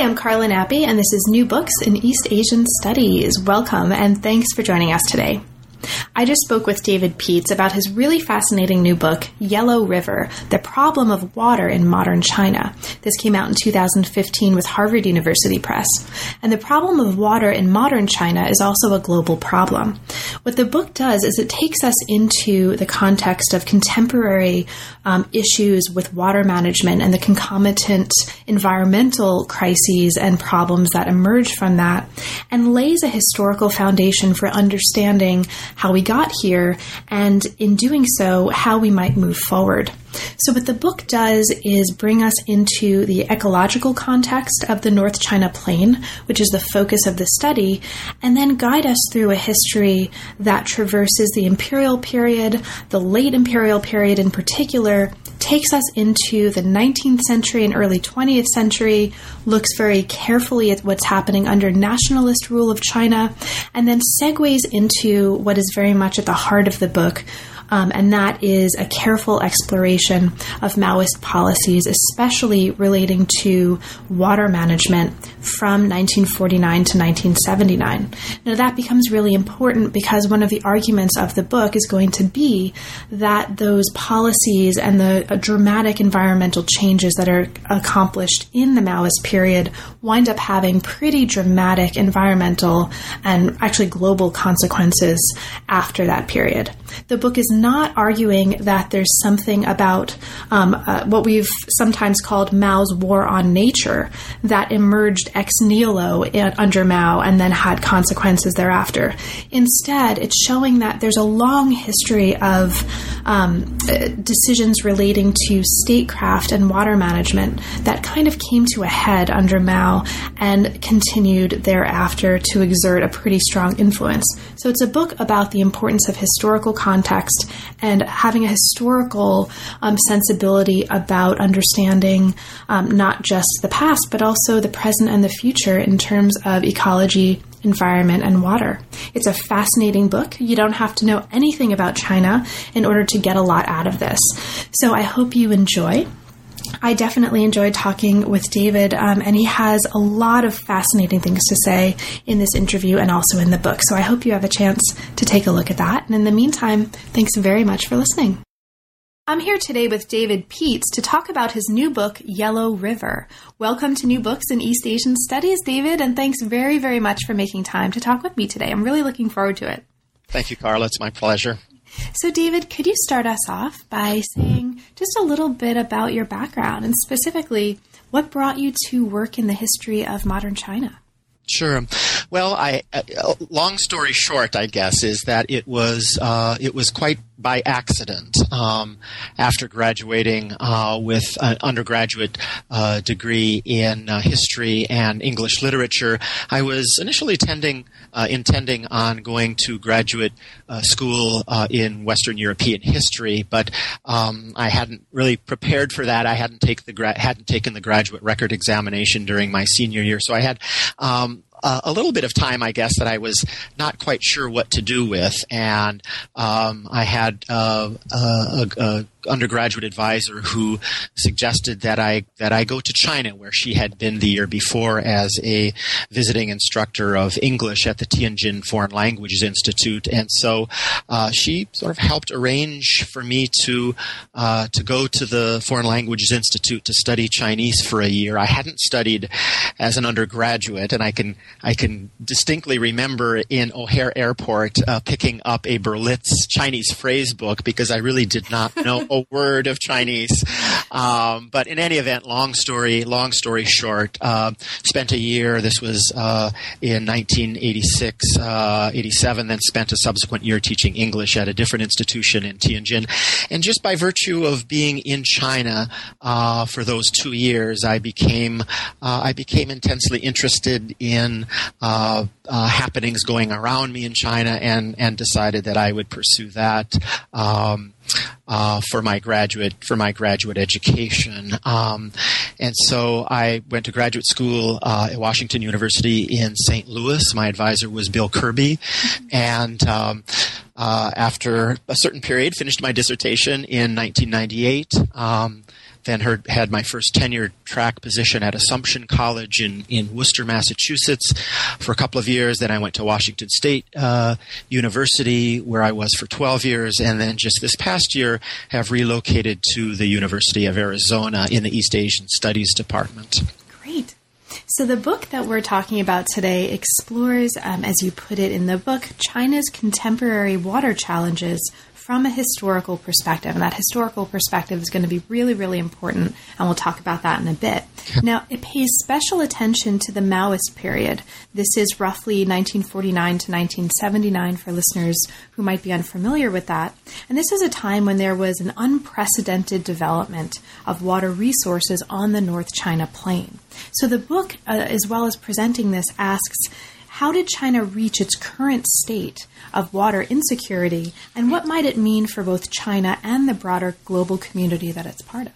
I'm Carla Nappi, and this is New Books in East Asian Studies. Welcome, and thanks for joining us today. I just spoke with David Pietz about his really fascinating new book, Yellow River The Problem of Water in Modern China. This came out in 2015 with Harvard University Press. And the problem of water in modern China is also a global problem. What the book does is it takes us into the context of contemporary um, issues with water management and the concomitant environmental crises and problems that emerge from that, and lays a historical foundation for understanding how we got here, and in doing so, how we might move forward. So, what the book does is bring us into the ecological context of the North China Plain, which is the focus of the study, and then guide us through a history that traverses the imperial period, the late imperial period in particular, takes us into the 19th century and early 20th century, looks very carefully at what's happening under nationalist rule of China, and then segues into what is very much at the heart of the book, um, and that is a careful exploration of Maoist policies, especially relating to water management from 1949 to 1979. Now, that becomes really important because one of the arguments of the book is going to be that those policies and the uh, dramatic environmental changes that are accomplished in the Maoist period wind up having pretty dramatic environmental and actually global consequences after that period. The book is not arguing that there's something about um, uh, what we've sometimes called Mao's war on nature that emerged ex nihilo under Mao and then had consequences thereafter. Instead, it's showing that there's a long history of um, uh, decisions relating to statecraft and water management that kind of came to a head under Mao and continued thereafter to exert a pretty strong influence. So it's a book about the importance of historical context and having a historical um, sensibility about understanding um, not just the past, but also the present and the future in terms of ecology, environment, and water. It's a fascinating book. You don't have to know anything about China in order to get a lot out of this. So I hope you enjoy. I definitely enjoyed talking with David, um, and he has a lot of fascinating things to say in this interview and also in the book. So I hope you have a chance to take a look at that. And in the meantime, thanks very much for listening. I'm here today with David Pietz to talk about his new book, Yellow River. Welcome to New Books in East Asian Studies, David, and thanks very, very much for making time to talk with me today. I'm really looking forward to it. Thank you, Carla. It's my pleasure. So, David, could you start us off by saying just a little bit about your background and specifically what brought you to work in the history of modern China? Sure. Well, I uh, long story short, I guess, is that it was uh, it was quite by accident. Um, after graduating uh, with an undergraduate uh, degree in uh, history and English literature, I was initially uh, intending on going to graduate uh, school uh, in Western European history, but um, I hadn't really prepared for that. I hadn't taken the gra- hadn't taken the graduate record examination during my senior year, so I had um, uh, a little bit of time, I guess, that I was not quite sure what to do with, and um, I had uh, a, a, undergraduate advisor who suggested that I that I go to China, where she had been the year before as a visiting instructor of English at the Tianjin Foreign Languages Institute, and so uh, she sort of helped arrange for me to uh, to go to the Foreign Languages Institute to study Chinese for a year. I hadn't studied as an undergraduate, and I can I can distinctly remember in O'Hare Airport uh, picking up a Berlitz Chinese phrase book because I really did not know a word of Chinese. Um, but in any event, long story, long story short, uh, spent a year. This was uh, in 1986, uh, 87. Then spent a subsequent year teaching English at a different institution in Tianjin. And just by virtue of being in China uh, for those two years, I became uh, I became intensely interested in uh, happenings going around me in China, and and decided that I would pursue that. Um, uh, for my graduate for my graduate education. Um, and so I went to graduate school uh, at Washington University in St. Louis. My advisor was Bill Kirby, and um, uh, after a certain period, finished my dissertation in 1998. Um, then heard, had my first tenure track position at Assumption College in, in Worcester, Massachusetts for a couple of years. Then I went to Washington State uh, University where I was for 12 years. And then just this past year have relocated to the University of Arizona in the East Asian Studies Department. Great. So, the book that we're talking about today explores, um, as you put it in the book, China's contemporary water challenges from a historical perspective. And that historical perspective is going to be really, really important. And we'll talk about that in a bit. Now, it pays special attention to the Maoist period. This is roughly 1949 to 1979 for listeners who might be unfamiliar with that. And this is a time when there was an unprecedented development of water resources on the North China plain. So the book, uh, as well as presenting this, asks how did China reach its current state of water insecurity, and what might it mean for both China and the broader global community that it's part of?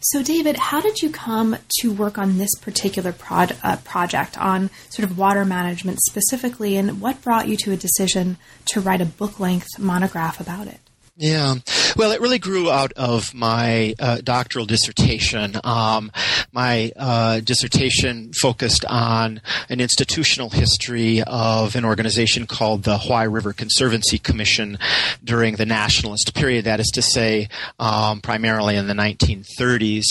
So, David, how did you come to work on this particular prod, uh, project on sort of water management specifically, and what brought you to a decision to write a book length monograph about it? Yeah. Well, it really grew out of my uh, doctoral dissertation. Um, my uh, dissertation focused on an institutional history of an organization called the Huai River Conservancy Commission during the nationalist period, that is to say, um, primarily in the 1930s.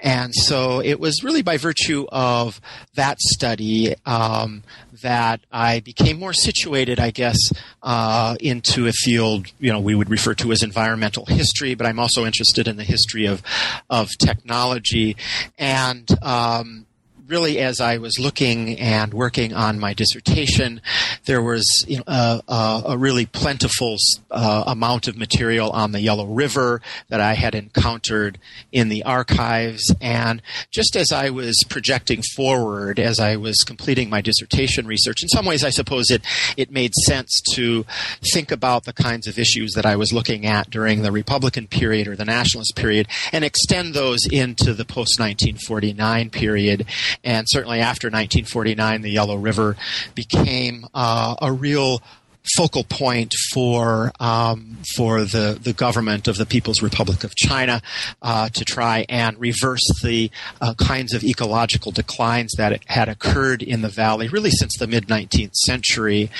And so it was really by virtue of that study um, that I became more situated, I guess, uh, into a field you know we would refer to as environmental history, but I'm also interested in the history of of technology and. Um, really, as I was looking and working on my dissertation, there was you know, a, a, really plentiful uh, amount of material on the Yellow River that I had encountered in the archives. And just as I was projecting forward, as I was completing my dissertation research, in some ways, I suppose it it made sense to think about the kinds of issues that I was looking at during the Republican period or the nationalist period, and extend those into the post 1949 period and certainly after 1949, the Yellow River became uh, a real focal point for um, for the the government of the People's Republic of China uh, to try and reverse the uh, kinds of ecological declines that had occurred in the valley really since the mid 19th century,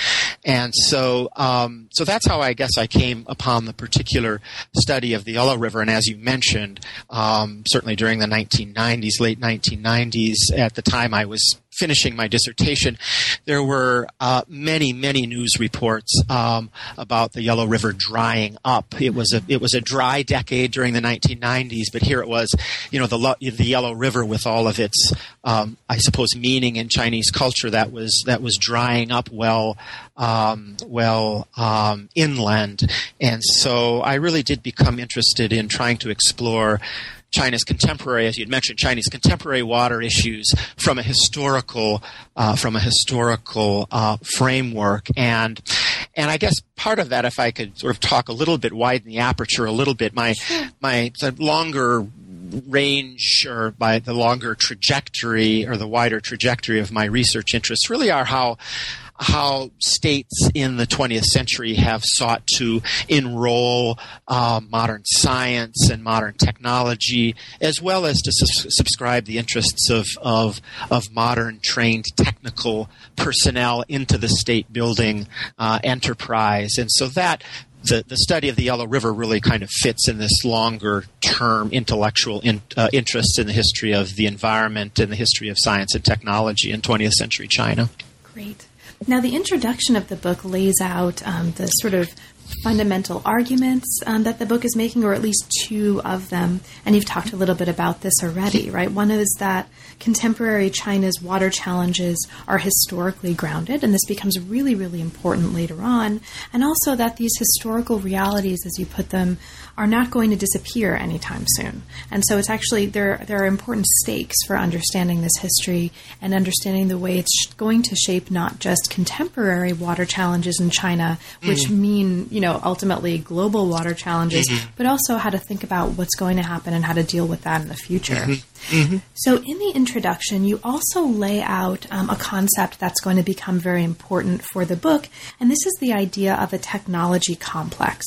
and so um, so that's how I guess I came upon the particular study of the Yellow River. And as you mentioned, um, certainly during the 1990s, late 1990s, at the time I was finishing my dissertation, there were uh, many, many news reports um, about the Yellow River drying up. It was a it was a dry decade during the 1990s, but here it was, you know, the the Yellow River with all of its, um, I suppose, meaning in Chinese culture that was that was drying up well, um, well um, inland, and so I really did become interested in trying to explore China's contemporary, as you'd mentioned, Chinese contemporary water issues from a historical uh, from a historical uh, framework, and and I guess part of that, if I could sort of talk a little bit, widen the aperture a little bit, my my longer range or by the longer trajectory or the wider trajectory of my research interests really are how how states in the 20th century have sought to enroll uh, modern science and modern technology, as well as to su- subscribe the interests of, of, of modern trained technical personnel into the state building uh, enterprise. And so that the, the study of the Yellow River really kind of fits in this longer term intellectual in, uh, interest in the history of the environment and the history of science and technology in 20th century China. Great. Now, the introduction of the book lays out um, the sort of fundamental arguments um, that the book is making, or at least two of them. And you've talked a little bit about this already, right? One is that contemporary China's water challenges are historically grounded, and this becomes really, really important later on. And also that these historical realities, as you put them, are not going to disappear anytime soon. And so it's actually there there are important stakes for understanding this history and understanding the way it's going to shape not just contemporary water challenges in China, which mm mean, you know, ultimately global water challenges, mm-hmm. but also how to think about what's going to happen and how to deal with that in the future. Mm-hmm. Mm-hmm. So in the introduction, you also lay out um, a concept that's going to become very important for the book, and this is the idea of a technology complex.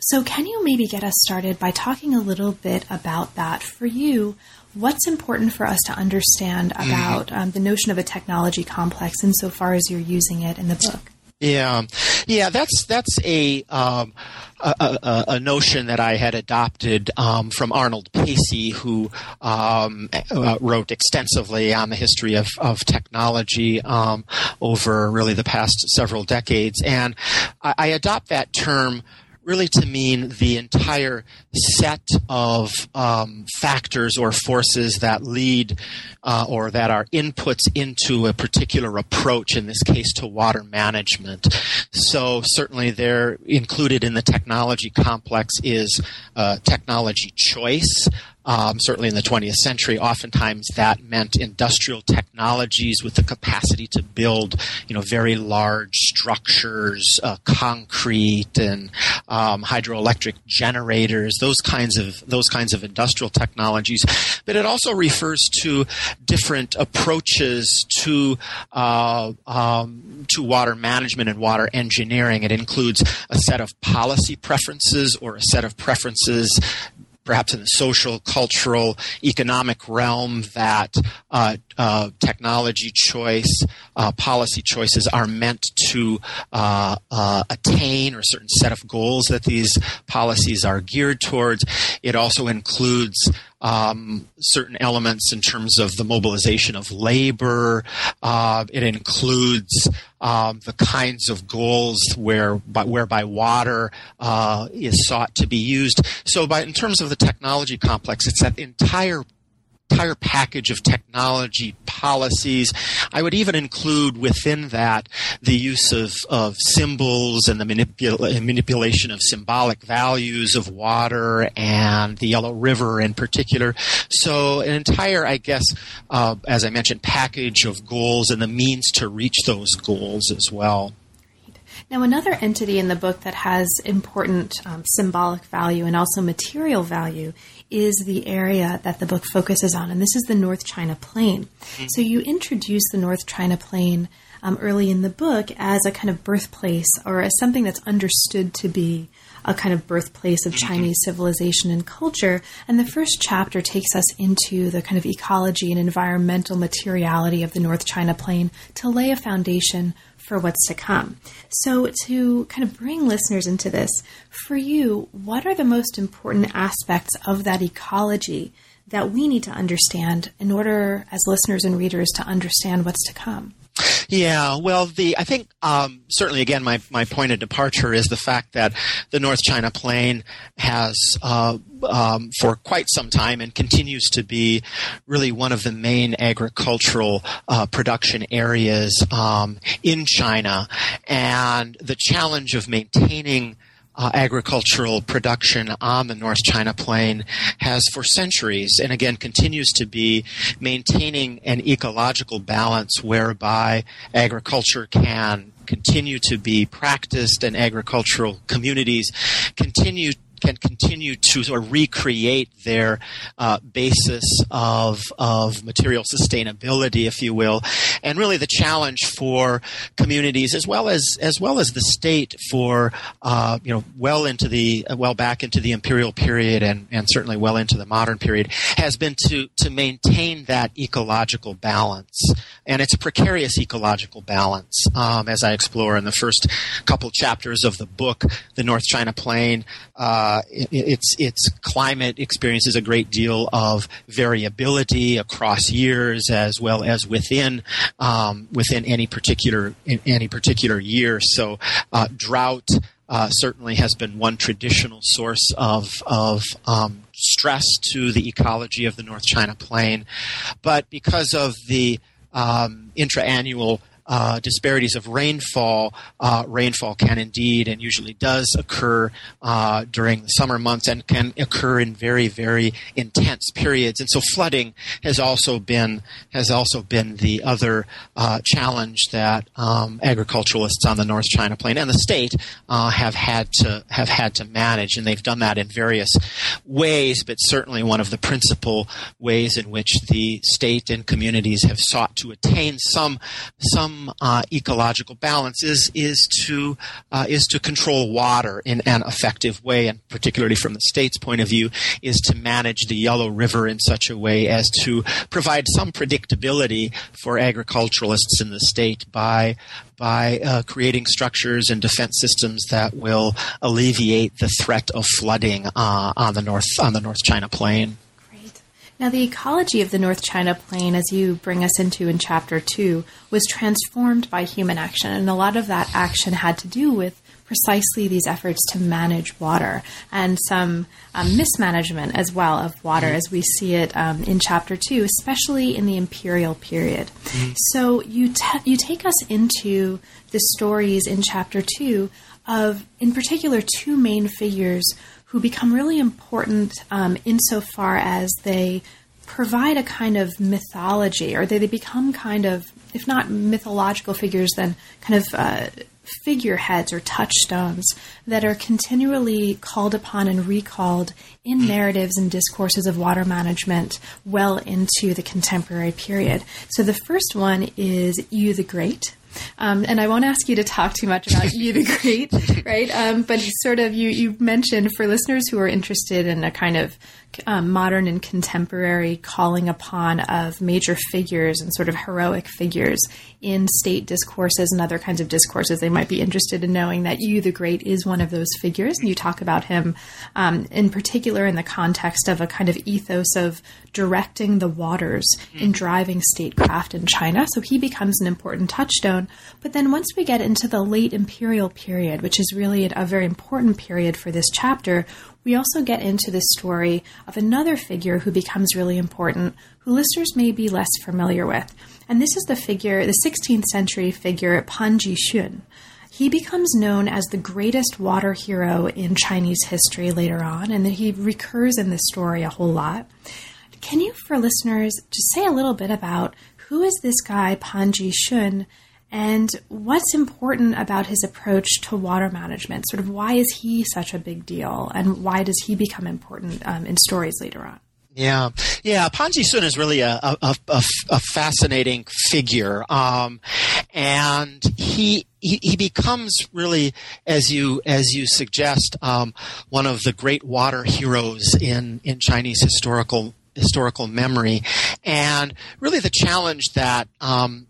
So, can you maybe get us started by talking a little bit about that? For you, what's important for us to understand mm-hmm. about mm-hmm. um, the notion of a technology complex insofar as you're using it in the book? Yeah, yeah, that's that's a um, a, a, a, notion that I had adopted um, from Arnold Pacey, who um, uh, wrote extensively on the history of, of technology um, over really the past several decades, and I, I adopt that term really to mean the entire set of um, factors or forces that lead uh, or that are inputs into a particular approach, in this case to water management. So certainly they're included in the technology complex is uh, technology choice um, certainly in the 20th century, oftentimes that meant industrial technologies with the capacity to build, you know, very large structures, uh, concrete and um, hydroelectric generators, those kinds of those kinds of industrial technologies. But it also refers to different approaches to uh, um, to water management and water engineering. It includes a set of policy preferences or a set of preferences perhaps in the social, cultural, economic realm that uh, uh, technology choice, uh, policy choices are meant to uh, uh, attain, or a certain set of goals that these policies are geared towards. It also includes um, certain elements in terms of the mobilization of labor. Uh, it includes um, the kinds of goals where by, whereby water uh, is sought to be used. So, by in terms of the technology complex, it's that entire entire package of technology policies. I would even include within that the use of, of symbols and the manipula- manipulation of symbolic values of water and the Yellow River in particular. So, an entire, I guess, uh, as I mentioned, package of goals and the means to reach those goals as well. Now, another entity in the book that has important um, symbolic value and also material value is the area that the book focuses on, and this is the North China Plain. Mm-hmm. So you introduce the North China Plain um, early in the book as a kind of birthplace or as something that's understood to be a kind of birthplace of mm-hmm. Chinese civilization and culture. And the first chapter takes us into the kind of ecology and environmental materiality of the North China Plain to lay a foundation for what's to come. So, to kind of bring listeners into this, for you, what are the most important aspects of that ecology that we need to understand in order, as listeners and readers, to understand what's to come? Yeah, well, the I think um, certainly again my my point of departure is the fact that the North China Plain has uh, um, for quite some time and continues to be really one of the main agricultural uh, production areas um, in China, and the challenge of maintaining uh, agricultural production on the North China Plain has for centuries, and again continues to be, maintaining an ecological balance whereby agriculture can continue to be practiced and agricultural communities continue can continue to sort of recreate their uh, basis of of material sustainability, if you will, and really the challenge for communities as well as as well as the state for uh, you know well into the well back into the imperial period and and certainly well into the modern period has been to to maintain that ecological balance, and it's a precarious ecological balance um, as I explore in the first couple chapters of the book, the North China Plain. Uh, uh, its its climate experiences a great deal of variability across years as well as within um, within any particular any particular year. So uh, drought uh, certainly has been one traditional source of of um, stress to the ecology of the North China Plain, but because of the um, intraannual uh, disparities of rainfall, uh, rainfall can indeed and usually does occur uh, during the summer months and can occur in very, very intense periods. And so flooding has also been has also been the other uh, challenge that um, agriculturalists on the North China Plain and the state uh, have had to have had to manage, and they've done that in various ways. But certainly, one of the principal ways in which the state and communities have sought to attain some some uh, ecological balance is is to uh, is to control water in an effective way, and particularly from the state's point of view, is to manage the Yellow River in such a way as to provide some predictability for agriculturalists in the state by by uh, creating structures and defense systems that will alleviate the threat of flooding uh, on the north on the North China Plain. Now, the ecology of the North China Plain, as you bring us into in chapter two, was transformed by human action. And a lot of that action had to do with precisely these efforts to manage water and some um, mismanagement as well of water mm-hmm. as we see it um, in chapter two, especially in the imperial period. Mm-hmm. So you, you take us into the stories in chapter two of, in particular, two main figures who become really important um, insofar as they provide a kind of mythology, or they, they become kind of, if not mythological figures, then kind of uh, figureheads or touchstones that are continually called upon and recalled in narratives and discourses of water management well into the contemporary period. So the first one is Yu the Great. Um, and I won't ask you to talk too much about Yu the Great, right? Um, but sort of you you mentioned for listeners who are interested in a kind of um, modern and contemporary calling upon of major figures and sort of heroic figures in state discourses and other kinds of discourses. They might be interested in knowing that Yu, the Great is one of those figures. And you talk about him um, in particular in the context of a kind of ethos of directing the waters in driving statecraft in China. So he becomes an important touchstone. But then once we get into the late imperial period, which is really a very important period for this chapter, we also get into the story of another figure who becomes really important, who listeners may be less familiar with. And this is the figure, the 16th century figure Pan Jixun. He becomes known as the greatest water hero in Chinese history later on, and he recurs in this story a whole lot. Can you, for listeners, just say a little bit about who is this guy, Pan Jixun, and what's important about his approach to water management? Sort of why is he such a big deal, and why does he become important um, in stories later on? Yeah, yeah. Pan Sun is really a, a, a, a fascinating figure, um, and he, he, he becomes really, as you as you suggest, um, one of the great water heroes in in Chinese historical historical memory, and really the challenge that um,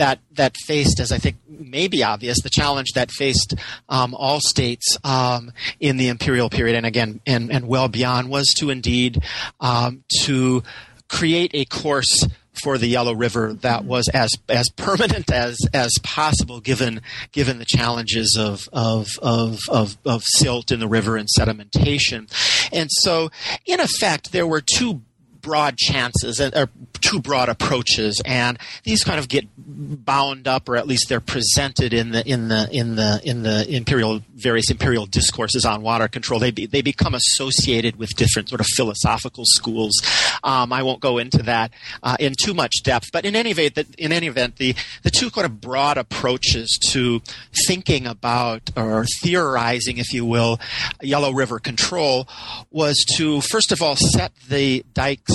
that that faced, as I think may be obvious, the challenge that faced um, all states um, in the imperial period, and again, and, and well beyond, was to indeed um, to create a course for the Yellow River that was as as permanent as as possible, given given the challenges of of of of, of silt in the river and sedimentation, and so in effect there were two broad chances or too broad approaches, and these kind of get bound up, or at least they're presented in the in the in the in the imperial various imperial discourses on water control. They be, they become associated with different sort of philosophical schools. Um, I won't go into that uh, in too much depth, but in any event, in any event, the the two kind of broad approaches to thinking about or theorizing, if you will, Yellow River control was to first of all set the dikes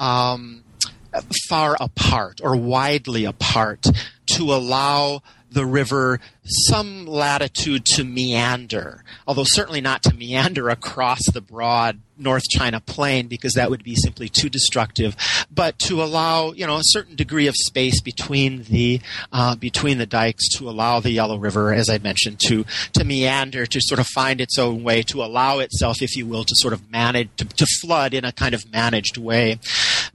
um, far apart or widely apart to allow the river some latitude to meander, although certainly not to meander across the broad North China Plain because that would be simply too destructive, but to allow you know a certain degree of space between the uh, between the dikes to allow the Yellow River, as I mentioned, to to meander, to sort of find its own way, to allow itself, if you will, to sort of manage to, to flood in a kind of managed way.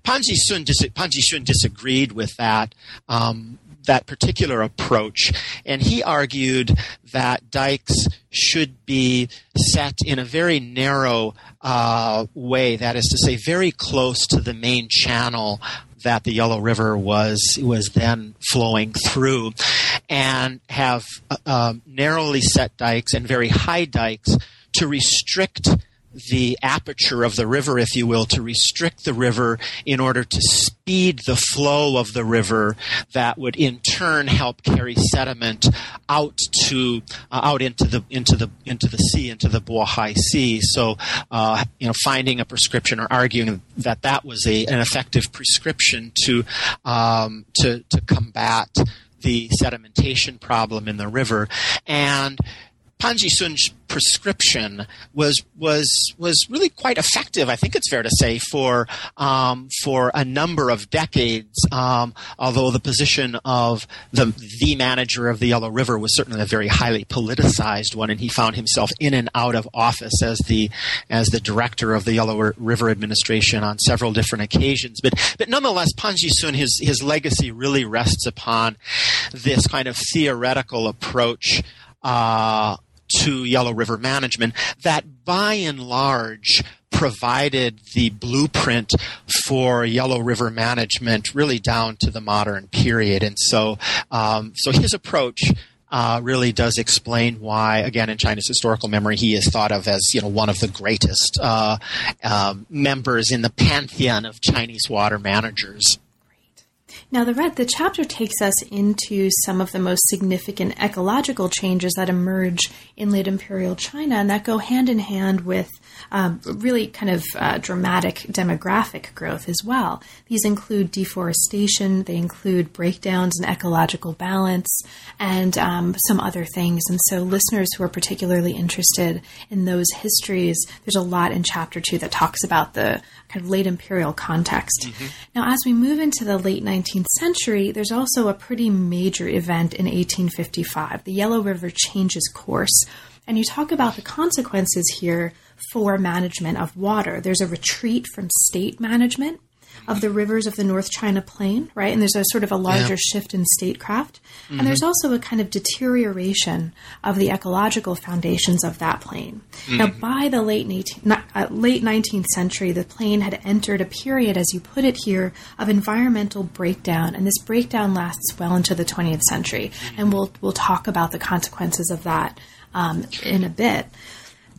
Pan Jixun, dis- Pan Jixun disagreed with that. Um, that particular approach, and he argued that dikes should be set in a very narrow uh, way. That is to say, very close to the main channel that the Yellow River was was then flowing through, and have uh, um, narrowly set dikes and very high dikes to restrict the aperture of the river, if you will, to restrict the river in order to speed the flow of the river that would in turn help carry sediment out to uh, out into the into the into the sea into the Bohai Sea. So uh, you know, finding a prescription or arguing that that was a an effective prescription to um, to to combat the sedimentation problem in the river and Pan Jixun's prescription was was was really quite effective. I think it's fair to say for um, for a number of decades. Um, although the position of the the manager of the Yellow River was certainly a very highly politicized one, and he found himself in and out of office as the as the director of the Yellow River Administration on several different occasions. But but nonetheless, Pan Jixun his his legacy really rests upon this kind of theoretical approach. Uh, to Yellow River Management that by and large provided the blueprint for Yellow River management really down to the modern period. And so, um, so his approach uh, really does explain why, again, in China's historical memory, he is thought of as you know one of the greatest uh, uh, members in the pantheon of Chinese water managers. Now, the red, the chapter takes us into some of the most significant ecological changes that emerge in late imperial China and that go hand in hand with um, really kind of uh, dramatic demographic growth as well. These include deforestation, they include breakdowns in ecological balance, and um, some other things. And so, listeners who are particularly interested in those histories, there's a lot in chapter two that talks about the kind of late imperial context. Mm-hmm. Now, as we move into the late 19th century, there's also a pretty major event in 1855. The Yellow River changes course. And you talk about the consequences here for management of water. There's a retreat from state management of the rivers of the North China Plain, right? And there's a sort of a larger yeah. shift in statecraft. Mm-hmm. And there's also a kind of deterioration of the ecological foundations of that plain. Mm-hmm. Now, by the late 18, uh, late 19th century, the plain had entered a period, as you put it here, of environmental breakdown, and this breakdown lasts well into the 20th century. Mm-hmm. And we'll we'll talk about the consequences of that um, in a bit.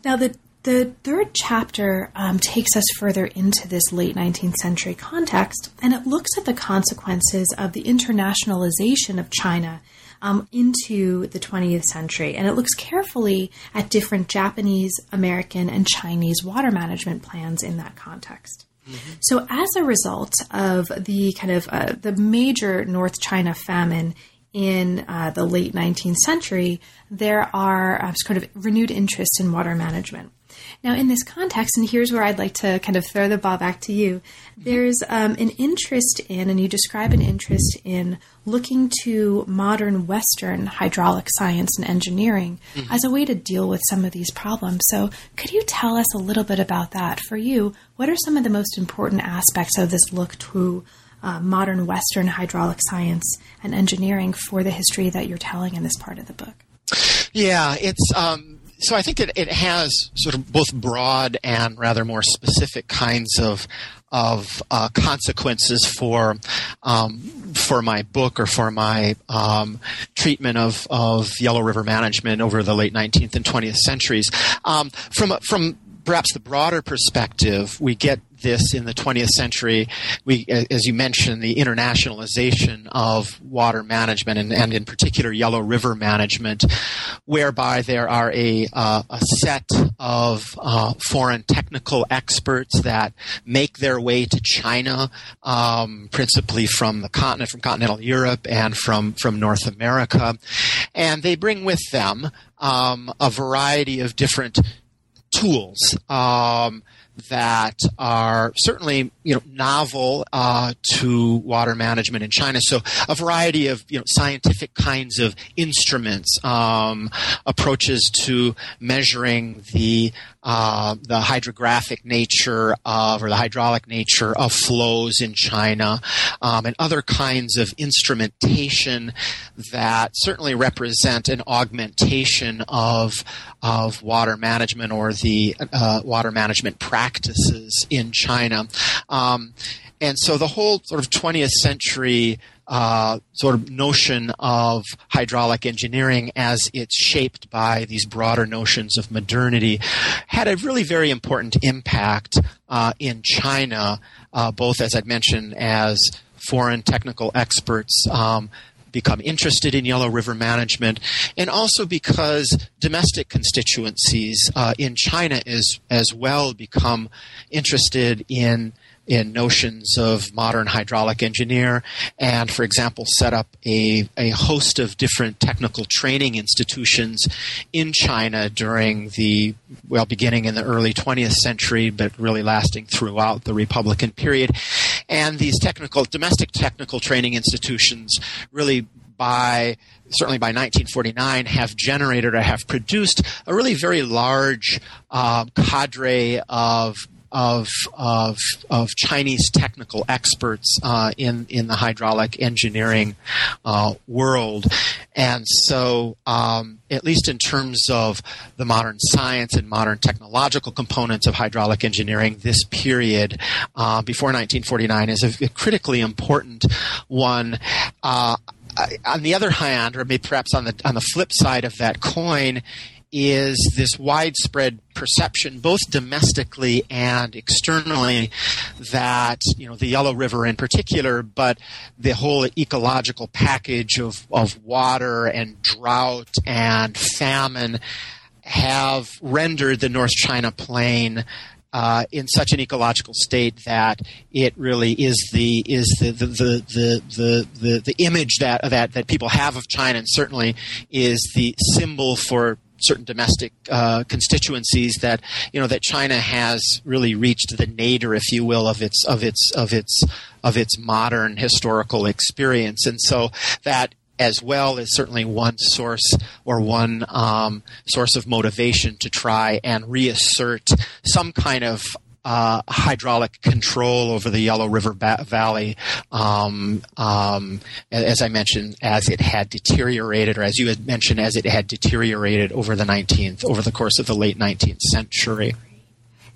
Now, the the third chapter um, takes us further into this late 19th century context, and it looks at the consequences of the internationalization of China um, into the 20th century. And it looks carefully at different Japanese, American, and Chinese water management plans in that context. Mm-hmm. So, as a result of the kind of uh, the major North China famine in uh, the late 19th century, there are uh, sort of renewed interest in water management. Now, in this context, and here's where I'd like to kind of throw the ball back to you, there's um, an interest in, and you describe an interest in looking to modern Western hydraulic science and engineering mm-hmm. as a way to deal with some of these problems. So, could you tell us a little bit about that? For you, what are some of the most important aspects of this look to uh, modern Western hydraulic science and engineering for the history that you're telling in this part of the book? Yeah, it's um, so I think it, it has sort of both broad and rather more specific kinds of of uh, consequences for um, for my book or for my um, treatment of, of Yellow River management over the late 19th and 20th centuries. Um, from from perhaps the broader perspective, we get this in the 20th century. We, as you mentioned, the internationalization of water management and, and in particular Yellow River management, whereby there are a, uh, a set of uh, foreign technical experts that make their way to China, um, principally from the continent, from continental Europe and from, from North America. And they bring with them um, a variety of different tools. Um, that are certainly you know novel uh, to water management in China. So a variety of you know scientific kinds of instruments, um, approaches to measuring the uh, the hydrographic nature of or the hydraulic nature of flows in China um, and other kinds of instrumentation that certainly represent an augmentation of of water management or the uh, water management practices in China. Um, and so the whole sort of 20th century uh, sort of notion of hydraulic engineering as it's shaped by these broader notions of modernity had a really very important impact uh, in China, uh, both as I'd mentioned as foreign technical experts um, become interested in Yellow River management, and also because domestic constituencies uh, in China is as well become interested in in notions of modern hydraulic engineer and, for example, set up a, a host of different technical training institutions in China during the, well, beginning in the early 20th century, but really lasting throughout the Republican period. And these technical, domestic technical training institutions really by certainly by 1949 have generated or have produced a really very large uh, cadre of of of, of Chinese technical experts uh, in in the hydraulic engineering uh, world, and so um, at least in terms of the modern science and modern technological components of hydraulic engineering, this period uh, before 1949 is a, critically important one. Uh, on the other hand, or maybe perhaps on the on the flip side of that coin, is this widespread perception, both domestically and externally, that you know the Yellow River in particular, but the whole ecological package of, of water and drought and famine have rendered the North China Plain uh, in such an ecological state that it really is the is the the the the the, the, image that that that people have of China, and certainly is the symbol for certain domestic uh, constituencies that you know that China has really reached the nadir, if you will, of its of its of its of its modern historical experience, and so that as well is certainly one source or one um, source of motivation to try and reassert some kind of uh, hydraulic control over the Yellow River ba- Valley, um, um, as I mentioned, as it had deteriorated, or as you had mentioned, as it had deteriorated over the 19th, over the course of the late 19th century.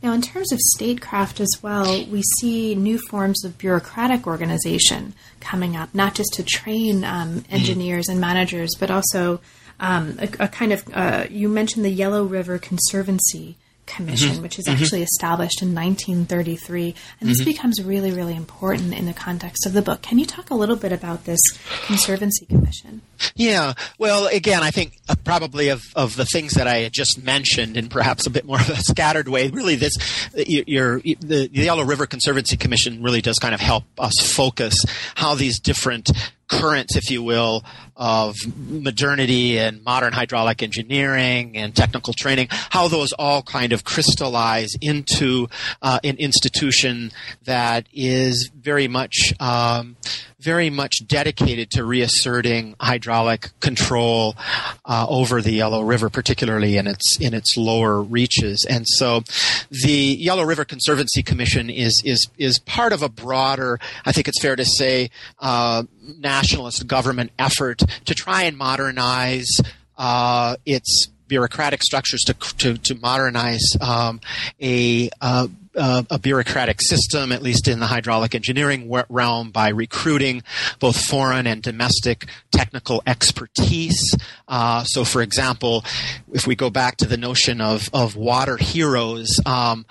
Now, in terms of statecraft as well, we see new forms of bureaucratic organization coming up, not just to train um, mm-hmm. engineers mm-hmm. and managers, but also um, a, a, kind of, uh, you mentioned the Yellow River Conservancy Commission, mm-hmm. which is mm-hmm. actually established in 1933. And this mm-hmm. becomes really, really important in the context of the book. Can you talk a little bit about this Conservancy Commission? Yeah. Well, again, I think uh, probably of, of the things that I just mentioned in perhaps a bit more of a scattered way, really this, uh, your, the, the Yellow River Conservancy Commission really does kind of help us focus how these different currents, if you will, of modernity and modern hydraulic engineering and technical training, how those all kind of crystallize into uh, an institution that is very much um, very much dedicated to reasserting hydraulic control uh, over the Yellow River, particularly in its in its lower reaches. And so, the Yellow River Conservancy Commission is is is part of a broader, I think it's fair to say, uh, nationalist government effort to try and modernize uh, its bureaucratic structures to to, to modernize um, a uh, uh, a bureaucratic system, at least in the hydraulic engineering realm, by recruiting both foreign and domestic technical expertise. Uh, so, for example, if we go back to the notion of, of water heroes, um,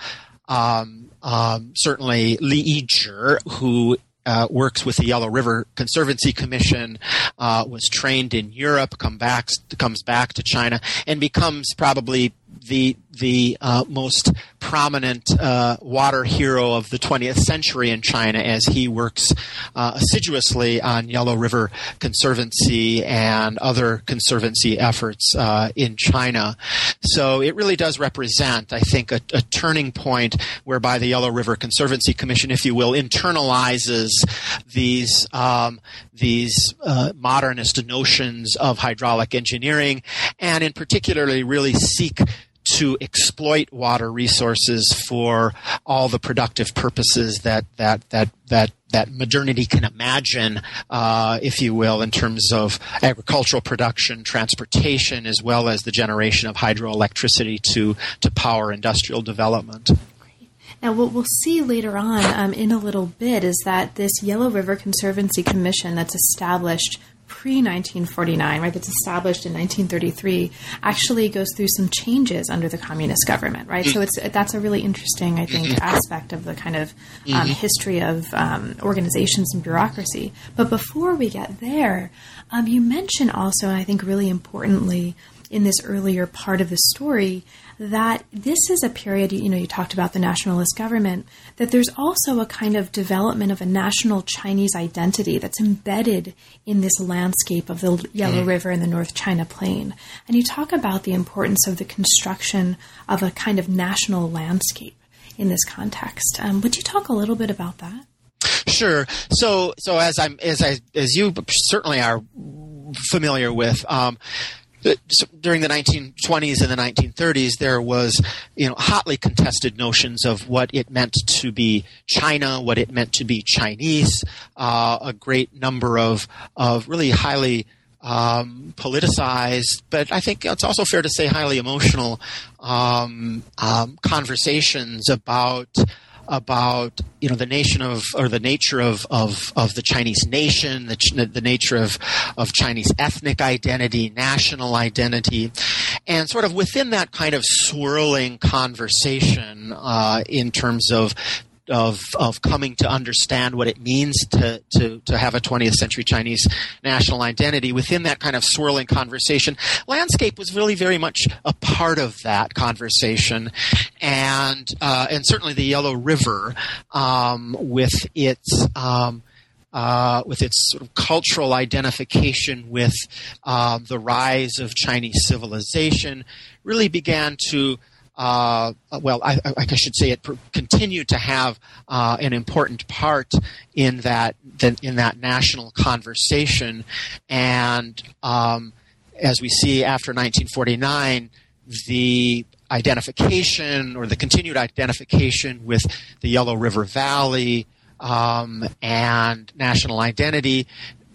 um, um, certainly Li Yizhi, who uh, works with the Yellow River Conservancy Commission, uh, was trained in Europe, come back, comes back to China, and becomes probably the the uh, most prominent uh, water hero of the 20th century in China as he works uh, assiduously on Yellow River Conservancy and other conservancy efforts uh, in China. So it really does represent, I think, a, a, turning point whereby the Yellow River Conservancy Commission, if you will, internalizes these um, these uh, modernist notions of hydraulic engineering, and in particularly really seek to exploit water resources for all the productive purposes that that that that that modernity can imagine, uh, if you will, in terms of agricultural production, transportation, as well as the generation of hydroelectricity to to power industrial development. Now, what we'll see later on um, in a little bit is that this Yellow River Conservancy Commission that's established pre 1949, right, that's established in 1933, actually goes through some changes under the communist government, right? So it's that's a really interesting, I think, mm-hmm. aspect of the kind of um, mm-hmm. history of um, organizations and bureaucracy. But before we get there, um, you mentioned also, and I think really importantly, in this earlier part of the story, that this is a period, you know, you talked about the nationalist government, that there's also a kind of development of a national Chinese identity that's embedded in this landscape of the Yellow mm. River and the North China Plain. And you talk about the importance of the construction of a kind of national landscape in this context. Um, would you talk a little bit about that? Sure. So, so as I'm, as I, as you certainly are familiar with, um, during the 1920s and the 1930s, there was, you know, hotly contested notions of what it meant to be China, what it meant to be Chinese. Uh, a great number of of really highly um, politicized, but I think it's also fair to say highly emotional um, um, conversations about about you know the nation of or the nature of of, of the Chinese nation, the, the nature of of Chinese ethnic identity, national identity, and sort of within that kind of swirling conversation uh, in terms of of of coming to understand what it means to to to have a 20th century Chinese national identity within that kind of swirling conversation. Landscape was really very much a part of that conversation, and uh, and certainly the Yellow River um, with its um, uh, with its sort of cultural identification with uh, the rise of Chinese civilization, really began to uh, well, I, I, I, should say it continued to have uh, an important part in that in that national conversation, and um, as we see after 1949, the identification or the continued identification with the Yellow River Valley um, and national identity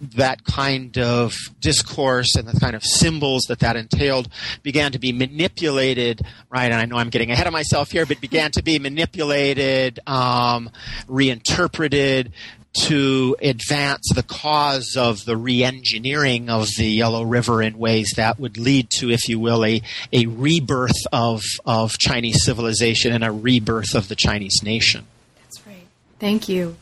that kind of discourse and the kind of symbols that that entailed began to be manipulated, right? And I know I'm getting ahead of myself here, but began to be manipulated, um, reinterpreted to advance the cause of the re-engineering of the Yellow River in ways that would lead to, if you will, a, a rebirth of, of Chinese civilization and a rebirth of the Chinese nation. That's right. Thank you.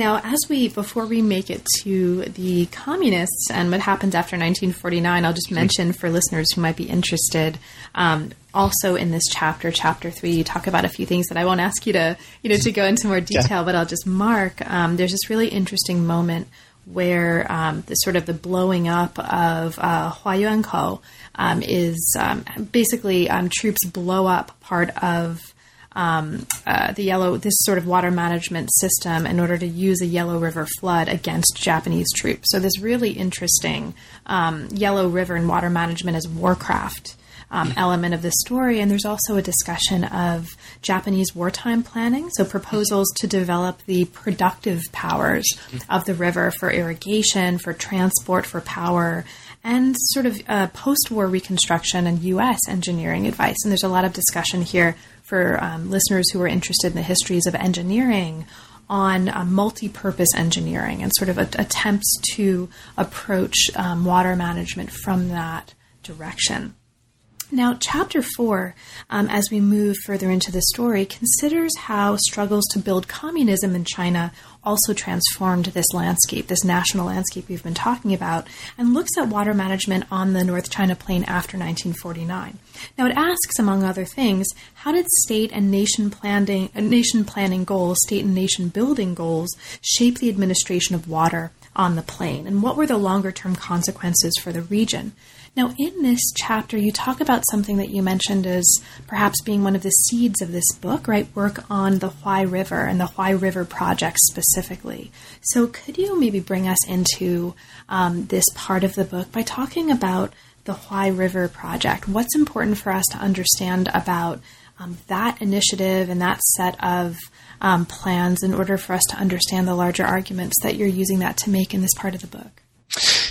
Now, as we before we make it to the communists and what happens after 1949, I'll just mention for listeners who might be interested. Um, also, in this chapter, chapter three, you talk about a few things that I won't ask you to, you know, to go into more detail, yeah. but I'll just mark. Um, there's this really interesting moment where um, the sort of the blowing up of uh, Huayuankou um, is um, basically um, troops blow up part of um, uh, the yellow this sort of water management system in order to use a Yellow River flood against Japanese troops. So this really interesting um, Yellow River and water management as warcraft. Um, element of the story, and there's also a discussion of Japanese wartime planning, so proposals to develop the productive powers of the river for irrigation, for transport, for power, and sort of uh, post war reconstruction and U.S. engineering advice. And there's a lot of discussion here for um, listeners who are interested in the histories of engineering on uh, multi-purpose engineering and sort of a, attempts to approach um, water management from that direction. Now, chapter four, um, as we move further into the story, considers how struggles to build communism in China also transformed this landscape, this national landscape we've been talking about, and looks at water management on the North China Plain after 1949. Now, it asks, among other things, how did state and nation planning, uh, nation planning goals, state and nation building goals, shape the administration of water on the plain, and what were the longer term consequences for the region? Now, in this chapter, you talk about something that you mentioned as perhaps being one of the seeds of this book, right? Work on the Huai River and the Huai River Project specifically. So, could you maybe bring us into um, this part of the book by talking about the Huai River Project. What's important for us to understand about um, that initiative and that set of um, plans in order for us to understand the larger arguments that you're using that to make in this part of the book?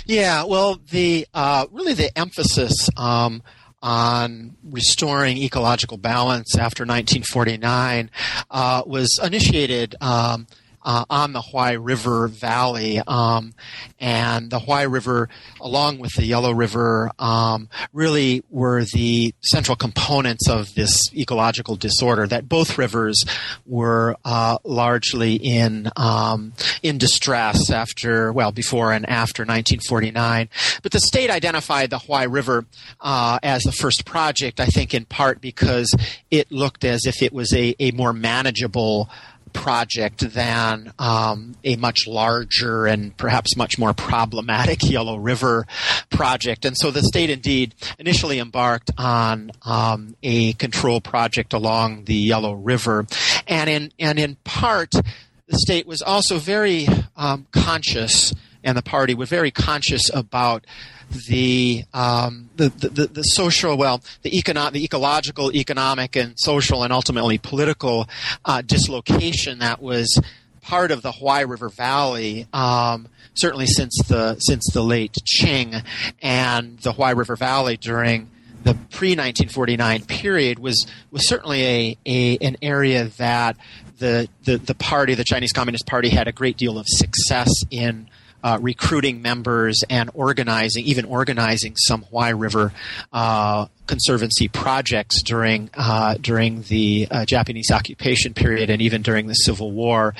Yeah, well, the uh, really the emphasis um, on restoring ecological balance after 1949 uh, was initiated um, uh, on the Huai River Valley. Um, and the Huai River, along with the Yellow River, um, really were the central components of this ecological disorder. That both rivers were uh, largely in um, in distress after, well, before and after 1949. But the state identified the Huai River uh, as the first project, I think, in part because it looked as if it was a, a more manageable project than um, a much larger and perhaps much more problematic Yellow River project. And so the state indeed initially embarked on um, a control project along the Yellow River. And in, and in part, the state was also very um, conscious, and the party was very conscious about the, um, the, the, the social, well, the econo- the ecological, economic, and social, and ultimately political uh, dislocation that was part of the Huai River Valley. Um, certainly since the since the late Qing, and the Huai River Valley during the pre 1949 period was was certainly a, a an area that the, the the party, the Chinese Communist Party, had a great deal of success in uh, recruiting members and organizing, even organizing some Huai River uh, conservancy projects during uh, during the uh, Japanese occupation period and even during the Civil War.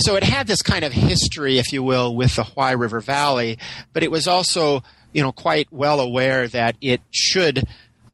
So it had this kind of history, if you will, with the Huai River Valley, but it was also, you know, quite well aware that it should.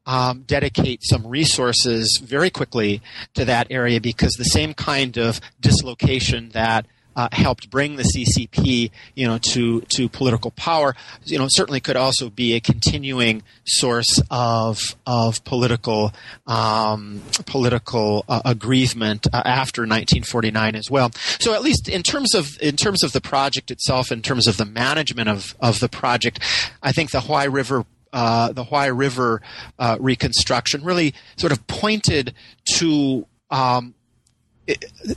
Um, dedicate some resources very quickly to that area because the same kind of dislocation that uh, helped bring the CCP, you know, to to political power, you know, certainly could also be a continuing source of of political um, political uh, aggrievement uh, after 1949 as well. So at least in terms of in terms of the project itself, in terms of the management of of the project, I think the Huai River uh, the Huai River uh, reconstruction really sort of pointed to um,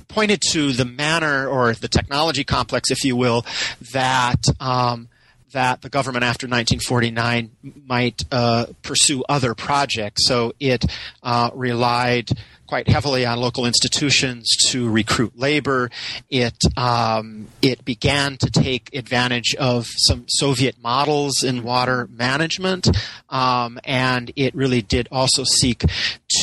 pointed to the manner or the technology complex, if you will, that um, that the government after 1949 might uh, pursue other projects. So it uh, relied quite heavily on local institutions to recruit labor. It um, it began to take advantage of some Soviet models in water management, um, and it really did also seek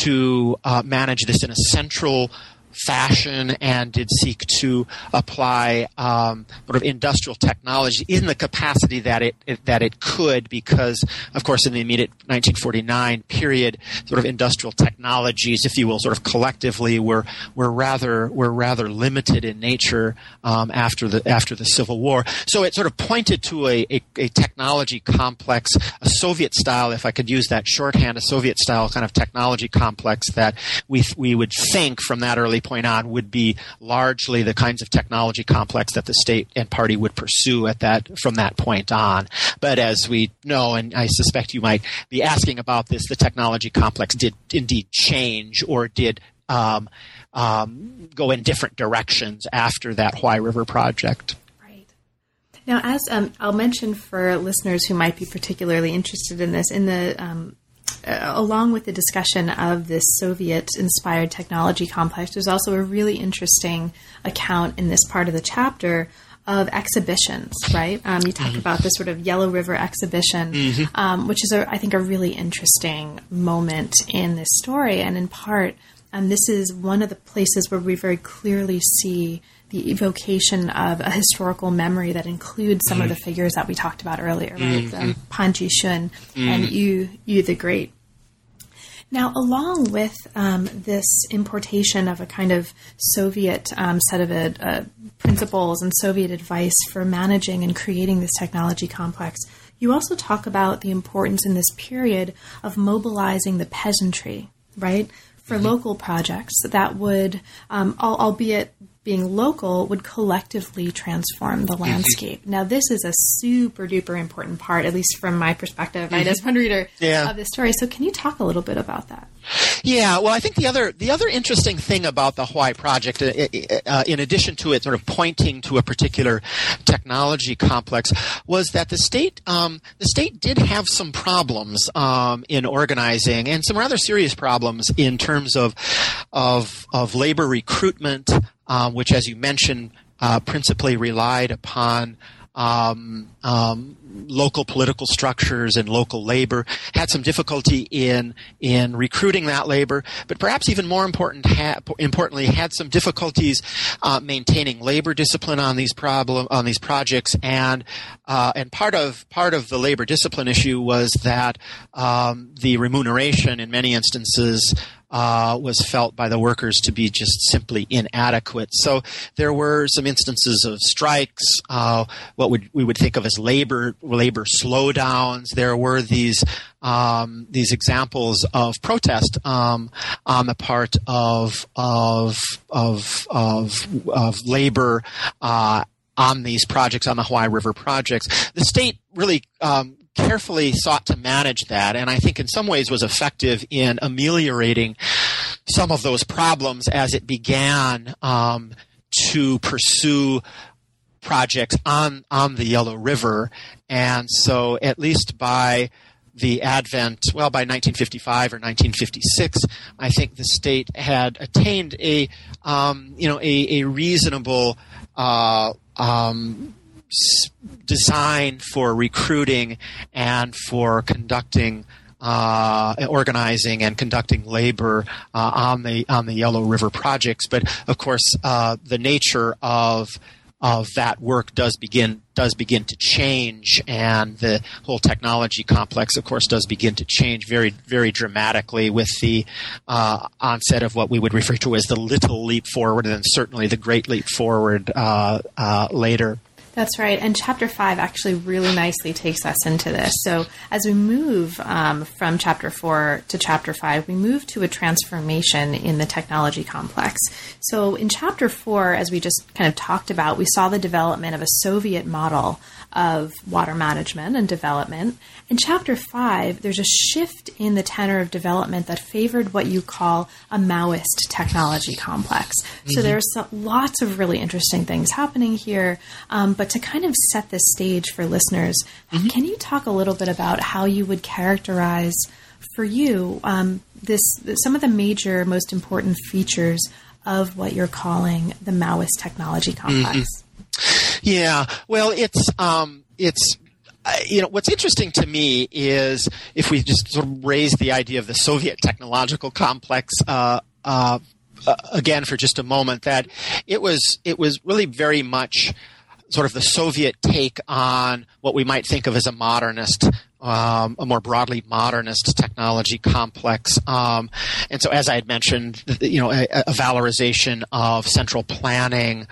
to uh, manage this in a central fashion and did seek to apply um, sort of industrial technology in the capacity that it, it, that it could, because of course in the immediate 1949 period, sort of industrial technologies, if you will, sort of collectively were were rather were rather limited in nature um, after the after the Civil War. So it sort of pointed to a, a, a technology complex, a Soviet style, if I could use that shorthand, a Soviet style kind of technology complex that we we would think from that early point on would be largely the kinds of technology complex that the state and party would pursue at that from that point on. But as we know, and I suspect you might be asking about this, the technology complex did indeed change or did um, um, go in different directions after that Huai River project. Right. Now, as um, I'll mention for listeners who might be particularly interested in this, in the um, along with the discussion of this Soviet inspired technology complex, there's also a really interesting account in this part of the chapter of exhibitions, right? Um, you talk mm-hmm. about this sort of Yellow River exhibition, mm-hmm. um, which is, a, I think, a really interesting moment in this story. And in part, um, this is one of the places where we very clearly see the evocation of a historical memory that includes some mm. of the figures that we talked about earlier, right? Mm. Um, mm. and Yu, Yu the Great. Now, along with um, this importation of a kind of Soviet um, set of uh, principles and Soviet advice for managing and creating this technology complex, you also talk about the importance in this period of mobilizing the peasantry, right? For mm-hmm. local projects that would, um, albeit being local would collectively transform the landscape. Mm-hmm. Now, this is a super duper important part, at least from my perspective, mm-hmm. right, as one reader yeah. of this story. So, can you talk a little bit about that? Yeah, well, I think the other the other interesting thing about the Huai project, uh, uh, in addition to it sort of pointing to a particular technology complex, was that the state um, the state did have some problems um, in organizing and some rather serious problems in terms of of of labor recruitment, um, which, as you mentioned, uh, principally relied upon um, um, local political structures and local labor, had some difficulty in in recruiting that labor, but perhaps even more important, ha- importantly, had some difficulties uh, maintaining labor discipline on these problem on these projects, and uh, and part of part of the labor discipline issue was that um, the remuneration in many instances uh, was felt by the workers to be just simply inadequate. So there were some instances of strikes, uh, what would we would think of as labor labor slowdowns. There were these um, these examples of protest um, on the part of of of of, of labor. Uh, on these projects, on the Huai River projects, the state really um, carefully sought to manage that, and I think in some ways was effective in ameliorating some of those problems as it began um, to pursue projects on on the Yellow River, and so at least by the advent, well, by 1955 or 1956, I think the state had attained a, um, you know, a, a reasonable uh, um, design for recruiting and for conducting uh, organizing and conducting labor uh, on the on the Yellow River projects. But of course, uh, the nature of of that work does begin does begin to change, and the whole technology complex, of course, does begin to change very very dramatically with the uh, onset of what we would refer to as the little leap forward, and then certainly the great leap forward uh, uh, later. That's right. And chapter five actually really nicely takes us into this. So as we move um, from chapter four to chapter five, we move to a transformation in the technology complex. So in chapter four, as we just kind of talked about, we saw the development of a Soviet model of water management and development. In chapter five, there's a shift in the tenor of development that favored what you call a Maoist technology complex. Mm-hmm. So there's lots of really interesting things happening here. Um, but to kind of set the stage for listeners, mm-hmm. can you talk a little bit about how you would characterize for you um, this some of the major, most important features of what you're calling the Maoist technology complex? Mm-hmm. Yeah, well, it's um, it's uh, you know what's interesting to me is if we just sort of raise the idea of the Soviet technological complex. Uh, uh, uh, again, for just a moment, that it was it was really very much sort of the Soviet take on what we might think of as a modernist um, a more broadly modernist technology complex. Um, and so, as I had mentioned, you know, a, a, valorization of central planning,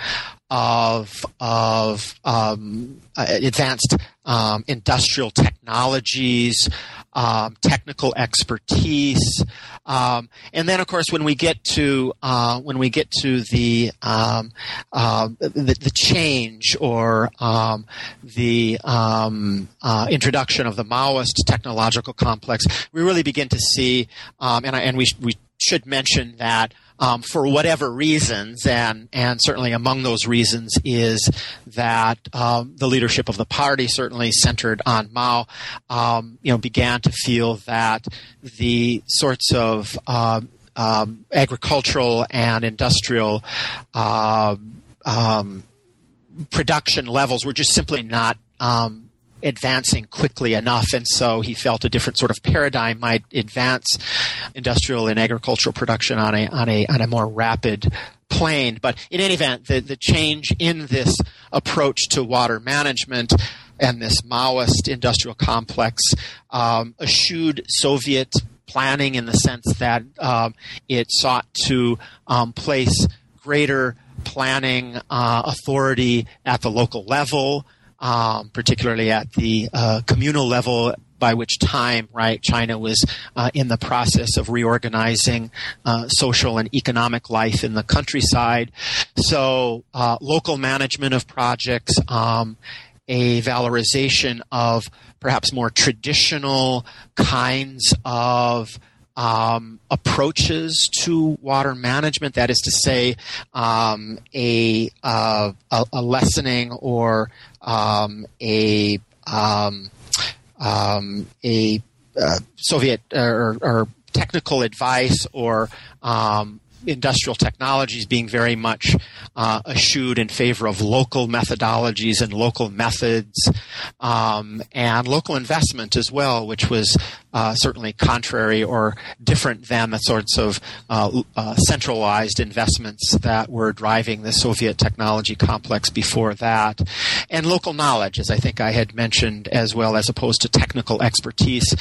of of um, uh, advanced um, industrial technologies, um, technical expertise, um, and then of course when we get to uh, when we get to the uh, the, the, change or the uh, introduction of the Maoist technological complex, we really begin to see, and I, and we we should mention that um, for whatever reasons, and and certainly among those reasons is that um, the leadership of the party, certainly centered on Mao, um, you know, began to feel that the sorts of um, um, agricultural and industrial um, production levels were just simply not um, advancing quickly enough, and so he felt a different sort of paradigm might advance industrial and agricultural production on a on a on a more rapid plane. But in any event, the, the change in this approach to water management and this Maoist industrial complex um, eschewed Soviet planning in the sense that um, it sought to um, place greater planning uh, authority at the local level um, particularly at the uh, communal level by which time, right, China was uh, in the process of reorganizing uh, social and economic life in the countryside. So, uh, local management of projects, um, a valorization of perhaps more traditional kinds of um, approaches to water management. That is to say, um, a, uh, a, a lessening or um, a um, um, a uh, Soviet or, or, technical advice or um, industrial technologies being very much uh, eschewed in favor of local methodologies and local methods um, and local investment as well, which was uh, certainly contrary or different than the sorts of uh, uh centralized investments that were driving the Soviet technology complex before that. And local knowledge, as I think I had mentioned, as well as opposed to technical expertise.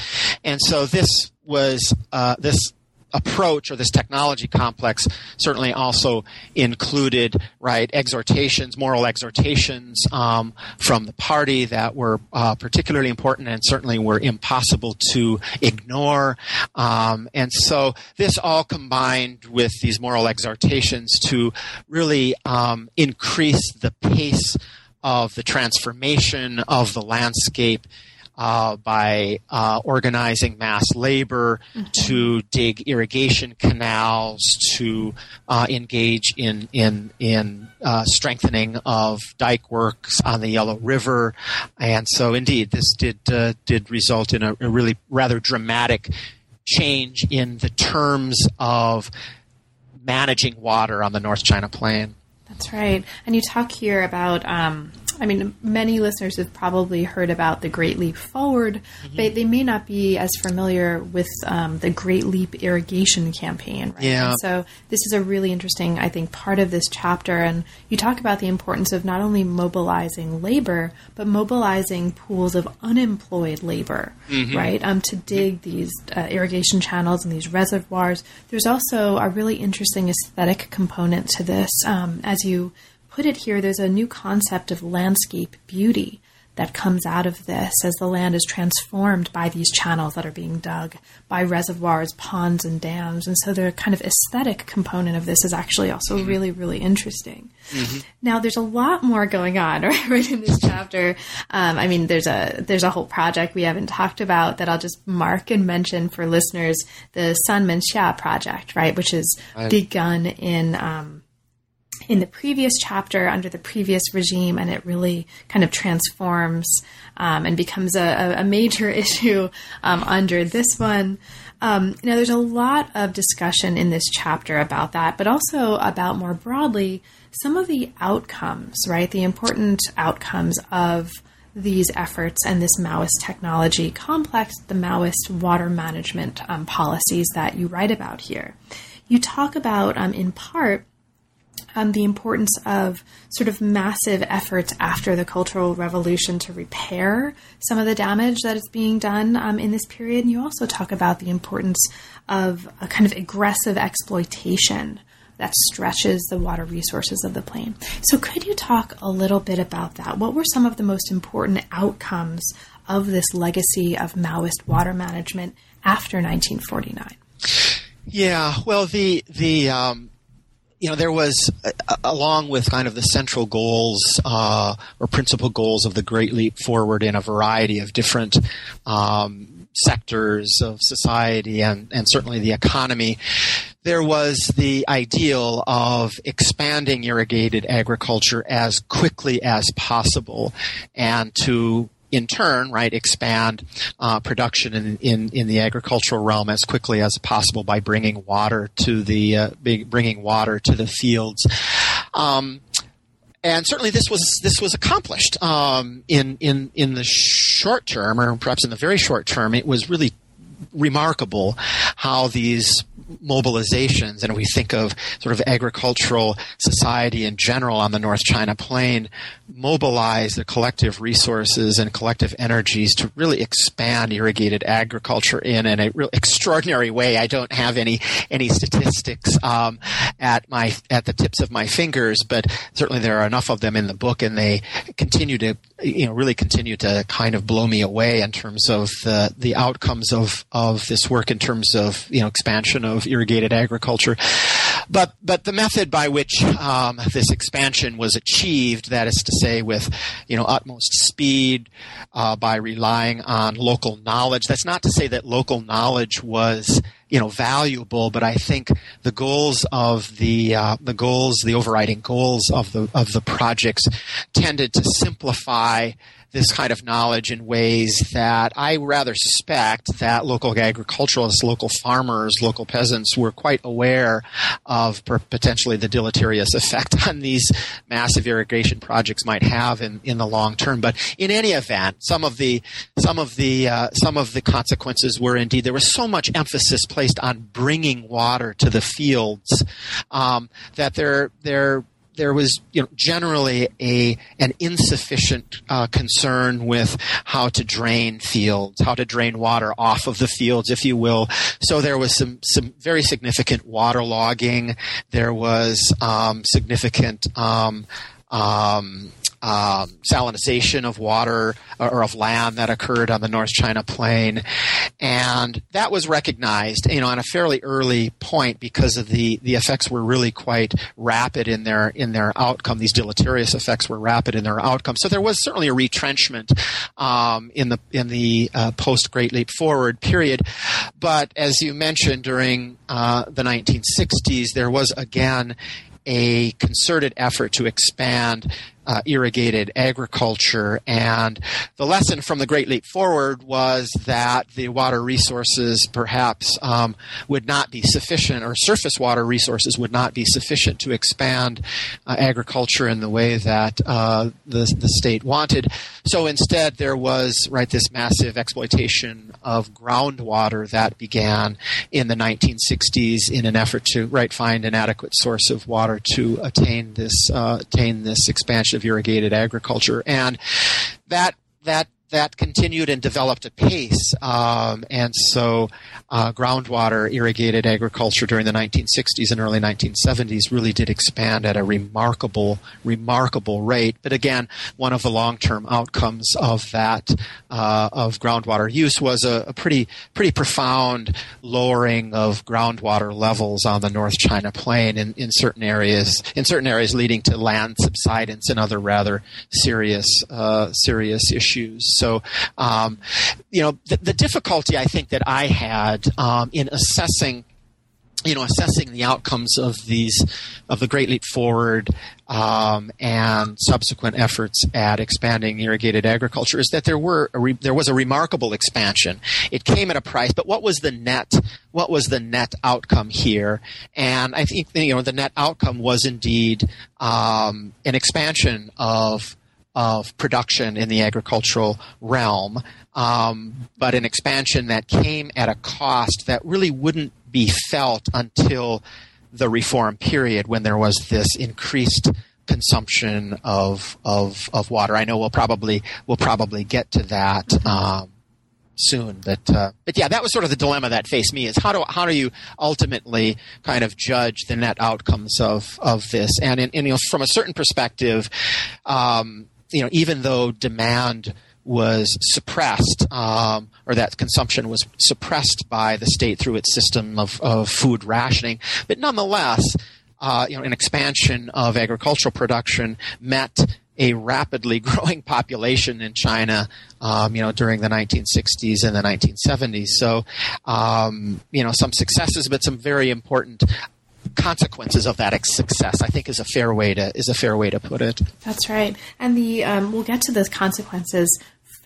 And so this was uh, this approach or this technology complex certainly also included right exhortations, moral exhortations um, from the party that were uh, particularly important and certainly were impossible to ignore. Um, and so this all combined with these moral exhortations to really um, increase the pace of the transformation of the landscape uh, by uh, organizing mass labor mm-hmm. to dig irrigation canals to uh, engage in in in uh, strengthening of dike works on the Yellow River, and so indeed this did uh, did result in a, a really rather dramatic change in the terms of managing water on the North China Plain. That's right. And you talk here about um, I mean, many listeners have probably heard about the Great Leap Forward, mm-hmm. but they may not be as familiar with um, the Great Leap Irrigation Campaign. Right? Yeah. And so this is a really interesting, I think, part of this chapter. And you talk about the importance of not only mobilizing labor, but mobilizing pools of unemployed labor, mm-hmm. right, um, to dig these uh, irrigation channels and these reservoirs. There's also a really interesting aesthetic component to this, um, as you put it here, there's a new concept of landscape beauty that comes out of this as the land is transformed by these channels that are being dug, by reservoirs, ponds, and dams. And so the kind of aesthetic component of this is actually also mm-hmm. really, really interesting. Mm-hmm. Now, there's a lot more going on right, right in this chapter. Um, I mean, there's a there's a whole project we haven't talked about that I'll just mark and mention for listeners: the Sanmenxia project, right, which has begun in. Um, in the previous chapter under the previous regime, and it really kind of transforms um, and becomes a, a major issue um, under this one. Um, now, there's a lot of discussion in this chapter about that, but also about more broadly some of the outcomes, right? The important outcomes of these efforts and this Maoist technology complex, the Maoist water management um, policies that you write about here. You talk about, um, in part, um, the importance of sort of massive efforts after the Cultural Revolution to repair some of the damage that is being done um, in this period. And you also talk about the importance of a kind of aggressive exploitation that stretches the water resources of the plain. So, could you talk a little bit about that? What were some of the most important outcomes of this legacy of Maoist water management after 1949? Yeah, well, the the um, you know, there was, uh, along with kind of the central goals uh, or principal goals of the Great Leap Forward in a variety of different um, sectors of society and, and certainly the economy, there was the ideal of expanding irrigated agriculture as quickly as possible and to in turn, right, expand uh, production in, in, in the agricultural realm as quickly as possible by bringing water to the uh, bringing water to the fields. Um, and certainly this was this was accomplished um, in in in the short term, or perhaps in the very short term. It was really remarkable how these mobilizations, and we think of sort of agricultural society in general on the North China Plain, mobilize the collective resources and collective energies to really expand irrigated agriculture in, in a real extraordinary way. I don't have any any statistics um, at my at the tips of my fingers, but certainly there are enough of them in the book, and they continue to you know really continue to kind of blow me away in terms of the the outcomes of of this work in terms of you know expansion of irrigated agriculture. But but the method by which um, this expansion was achieved, that is to say, with you know utmost speed, uh, by relying on local knowledge. That's not to say that local knowledge was you know valuable, but I think the goals of the uh, the goals, the overriding goals of the of the projects, tended to simplify this kind of knowledge in ways that I rather suspect that local agriculturalists, local farmers, local peasants were quite aware of potentially the deleterious effect on these massive irrigation projects might have in, in the long term. But in any event, some of the some of the uh, some of the consequences were indeed there was so much emphasis placed on bringing water to the fields um, that there there there was you know generally a an insufficient uh, concern with how to drain fields, how to drain water off of the fields, if you will. So there was some some very significant water logging. There was um, significant um, um, um, salinization of water or of land that occurred on the North China Plain, and that was recognized, you know, on a fairly early point because of the the effects were really quite rapid in their in their outcome. These deleterious effects were rapid in their outcome. So there was certainly a retrenchment um, in the in the uh, post Great Leap Forward period, but as you mentioned during uh, the 1960s, there was again a concerted effort to expand uh, irrigated agriculture. And the lesson from the Great Leap Forward was that the water resources perhaps um, would not be sufficient, or surface water resources would not be sufficient to expand uh, agriculture in the way that uh, the, the state wanted. So instead, there was right this massive exploitation of groundwater that began in the 1960s in an effort to right find an adequate source of water to attain this uh, attain this expansion of irrigated agriculture, and that that that continued and developed at pace. Um, and so, uh, groundwater irrigated agriculture during the 1960s and early 1970s really did expand at a remarkable, remarkable rate. But again, one of the long-term outcomes of that uh, of groundwater use was a, a, pretty, pretty profound lowering of groundwater levels on the North China Plain in, in certain areas, in certain areas leading to land subsidence and other rather serious, uh, serious issues. So, um, you know, the, the, difficulty I think that I had um, in assessing you know, assessing the outcomes of these, of the Great Leap Forward um, and subsequent efforts at expanding irrigated agriculture is that there were re- there was a remarkable expansion. It came at a price, but what was the net? What was the net outcome here? And I think you know the net outcome was indeed um, an expansion of of production in the agricultural realm, um, but an expansion that came at a cost that really wouldn't be felt until the reform period when there was this increased consumption of of, of water. I know we'll probably we'll probably get to that. Um, soon. But uh, but yeah, that was sort of the dilemma that faced me: is how do how do you ultimately kind of judge the net outcomes of of this? And in, in you know, from a certain perspective, um, you know, even though demand was suppressed, um, or that consumption was suppressed by the state through its system of, of food rationing, but nonetheless, uh, you know, an expansion of agricultural production met a rapidly growing population in China, um, you know, during the 1960s and the 1970s. So, um, you know, some successes, but some very important consequences of that success. I think is a fair way to is a fair way to put it. That's right, and the um, we'll get to those consequences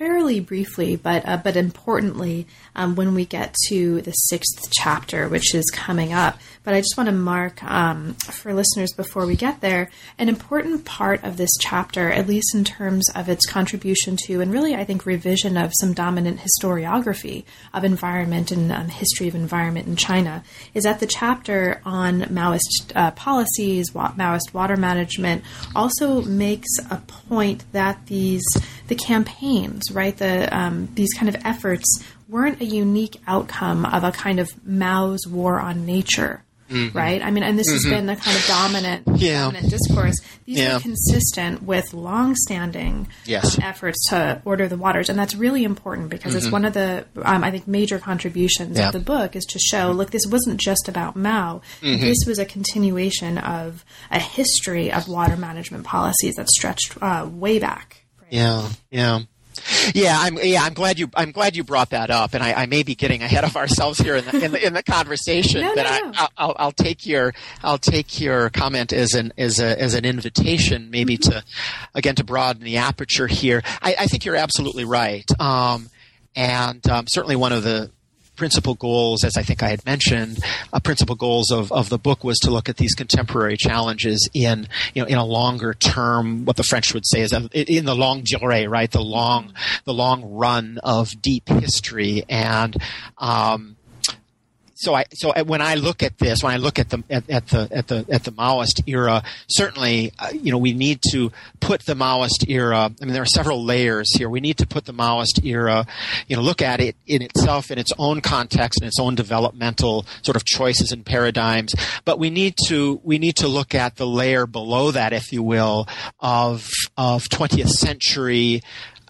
fairly briefly, but uh, but importantly, um, when we get to the sixth chapter, which is coming up. But I just want to mark um, for listeners before we get there an important part of this chapter, at least in terms of its contribution to, and really I think revision of some dominant historiography of environment and um, history of environment in China, is that the chapter on Maoist uh, policies, Maoist water management, also makes a point that these the campaigns, right, the um, these kind of efforts weren't a unique outcome of a kind of Mao's war on nature. Mm-hmm. Right. I mean, and this mm-hmm. has been the kind of dominant, yeah. dominant discourse. These yeah. are consistent with long-standing yes. um, efforts to order the waters, and that's really important because mm-hmm. it's one of the, um, I think, major contributions yeah. of the book is to show, look, this wasn't just about Mao. Mm-hmm. This was a continuation of a history of water management policies that stretched uh, way back. Right? Yeah. Yeah. Yeah, I'm. Yeah, I'm glad you. I'm glad you brought that up, and I, I may be getting ahead of ourselves here in the in the, in the conversation. no, but no, I, will I'll take your I'll take your comment as an as a as an invitation, maybe mm-hmm. to again to broaden the aperture here. I, I think you're absolutely right, um, and um, certainly one of the principal goals, as I think I had mentioned, uh, principal goals of, of the book was to look at these contemporary challenges in you know in a longer term, what the French would say is in the longue durée, right? The long the long run of deep history and. Um, so I so when I look at this, when I look at the at, at the at the at the Maoist era, certainly uh, you know we need to put the Maoist era. I mean, there are several layers here. We need to put the Maoist era, you know, look at it in itself in its own context and its own developmental sort of choices and paradigms. But we need to we need to look at the layer below that, if you will, of of 20th century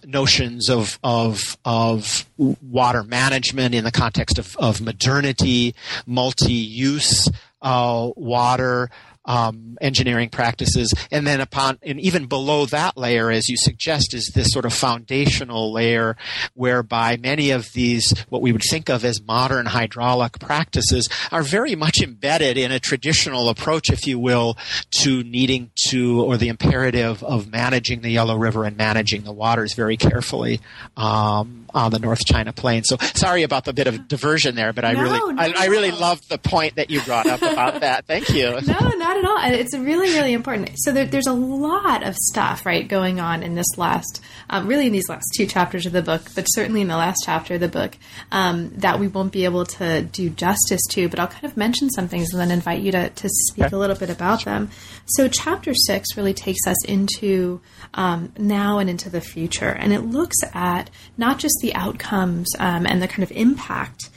notions of of of water management in the context of, of modernity, multi-use uh, water, um, engineering practices, and then upon and even below that layer, as you suggest, is this sort of foundational layer whereby many of these what we would think of as modern hydraulic practices are very much embedded in a traditional approach, if you will, to needing to or the imperative of managing the Yellow River and managing the waters very carefully. Um, on the North China Plain. So sorry about the bit of diversion there, but I no, really, no, I, I, really loved the point that you brought up about that. Thank you. No, not at all. It's really, really important. So there, there's a lot of stuff, right, going on in this last, um, really in these last two chapters of the book, but certainly in the last chapter of the book, um, that we won't be able to do justice to. But I'll kind of mention some things and then invite you to, to speak okay. a little bit about them. So chapter six really takes us into um, now and into the future, and it looks at not just the outcomes um, and the kind of impact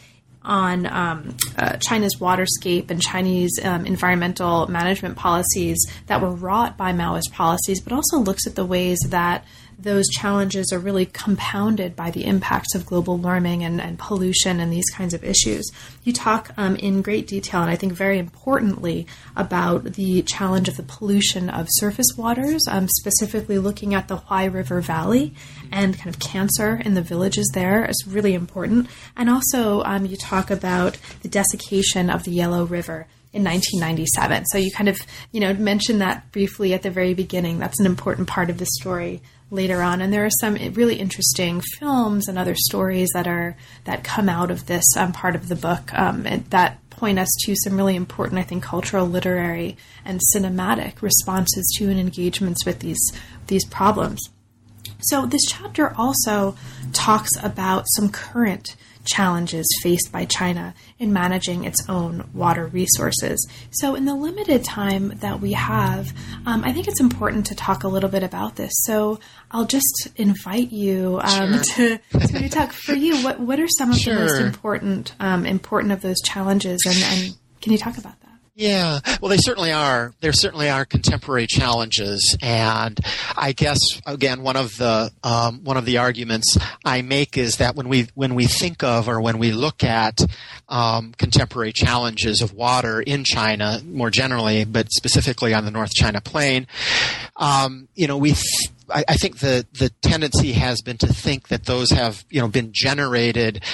on um, uh, China's waterscape and Chinese um, environmental management policies that were wrought by Maoist policies, but also looks at the ways that those challenges are really compounded by the impacts of global warming and, and pollution and these kinds of issues. You talk um, in great detail, and I think very importantly, about the challenge of the pollution of surface waters, um, specifically looking at the Huai River Valley and kind of cancer in the villages there is really important. And also, um, you talk about the desiccation of the Yellow River in 1997. So you kind of, you know, mentioned that briefly at the very beginning. That's an important part of the story later on. And there are some really interesting films and other stories that are that come out of this um, part of the book um, that point us to some really important, I think, cultural, literary, and cinematic responses to and engagements with these these problems. So this chapter also talks about some current challenges faced by China in managing its own water resources. So, in the limited time that we have, um, I think it's important to talk a little bit about this. So, I'll just invite you um, sure. to, to talk for you. What what are some of sure. the most important um, important of those challenges, and, and can you talk about that? Yeah, well, they certainly are. There certainly are contemporary challenges, and I guess again, one of the um, one of the arguments I make is that when we when we think of or when we look at um, contemporary challenges of water in China more generally, but specifically on the North China Plain, um, you know, we th- I, I, think the the tendency has been to think that those have you know been generated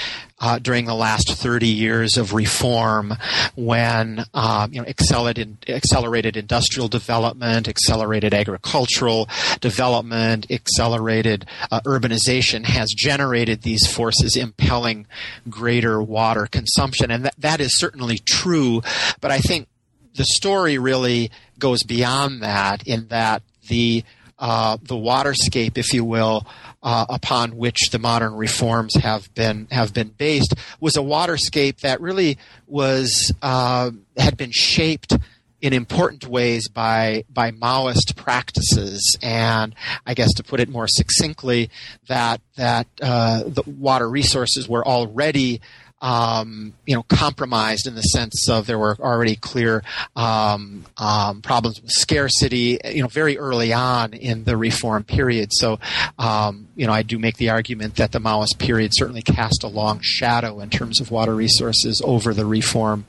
uh, during the last 30 years of reform when um, you know accelerated accelerated industrial development, accelerated agricultural development, accelerated uh, urbanization has generated these forces impelling greater water consumption, and that, that is certainly true. But I think the story really goes beyond that in that the uh, the waterscape, if you will, uh, upon which the modern reforms have been have been based, was a waterscape that really was uh, had been shaped in important ways by by Maoist practices, and I guess to put it more succinctly, that that uh, the water resources were already um, you know, compromised in the sense of there were already clear um, um, problems with scarcity, you know, very early on in the reform period. So, um, you know, I do make the argument that the Maoist period certainly cast a long shadow in terms of water resources over the reform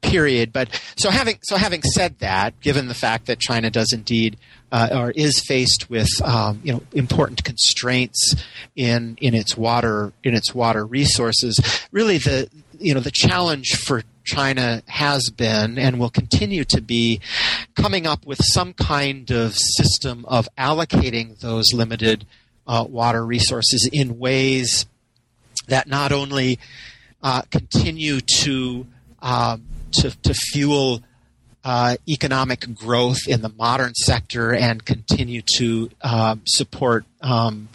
period. But so having so having said that, given the fact that China does indeed uh, or is faced with um, you know important constraints in in its water in its water resources. Really, the you know the challenge for China has been and will continue to be coming up with some kind of system of allocating those limited uh, water resources in ways that not only uh, continue to um, to, to fuel uh, economic growth in the modern sector and continue to uh, support um,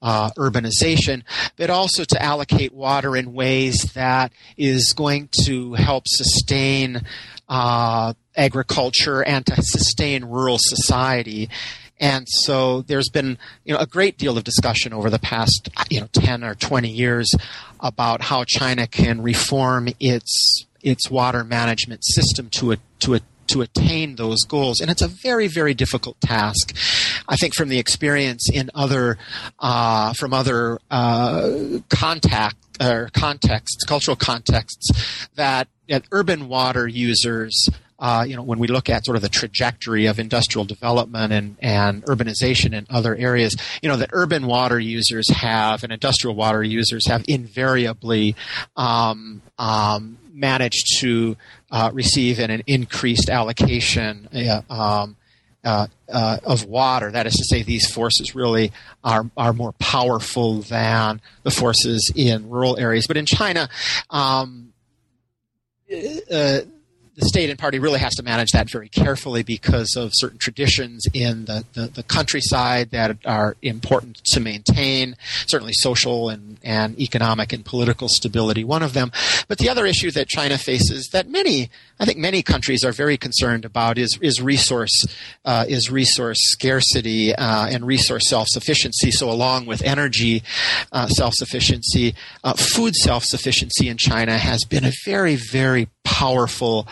uh, urbanization, but also to allocate water in ways that is going to help sustain uh, agriculture and to sustain rural society. And so there's been you know a great deal of discussion over the past you know 10 or 20 years about how China can reform its its water management system to a, to a, to attain those goals. And it's a very, very difficult task. I think from the experience in other, uh, from other uh, contact or contexts, cultural contexts, that, that urban water users. Uh, you know, when we look at sort of the trajectory of industrial development and, and urbanization in other areas, you know, that urban water users have and industrial water users have invariably um, um, managed to uh, receive an, an, increased allocation uh, um, uh, uh, of water. That is to say, these forces really are are more powerful than the forces in rural areas. But in China. Um, uh, the state and party really has to manage that very carefully because of certain traditions in the, the, the, countryside that are important to maintain, certainly social and, and economic and political stability, one of them. But the other issue that China faces that many, I think many countries are very concerned about is, is resource, uh, is resource scarcity uh, and resource self-sufficiency. So along with energy uh, self-sufficiency, uh, food self-sufficiency in China has been a very, very powerful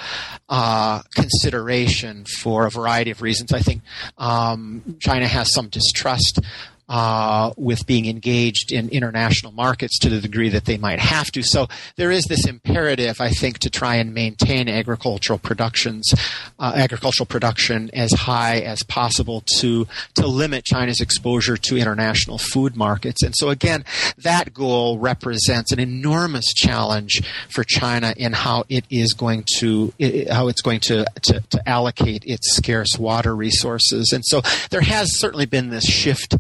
uh, consideration for a variety of reasons. I think um, China has some distrust uh, with being engaged in international markets to the degree that they might have to. So there is this imperative, I think, to try and maintain agricultural productions, uh, agricultural production as high as possible to to limit China's exposure to international food markets. And so again, that goal represents an enormous challenge for China in how it is going to how it's going to, to, to allocate its scarce water resources. And so there has certainly been this shift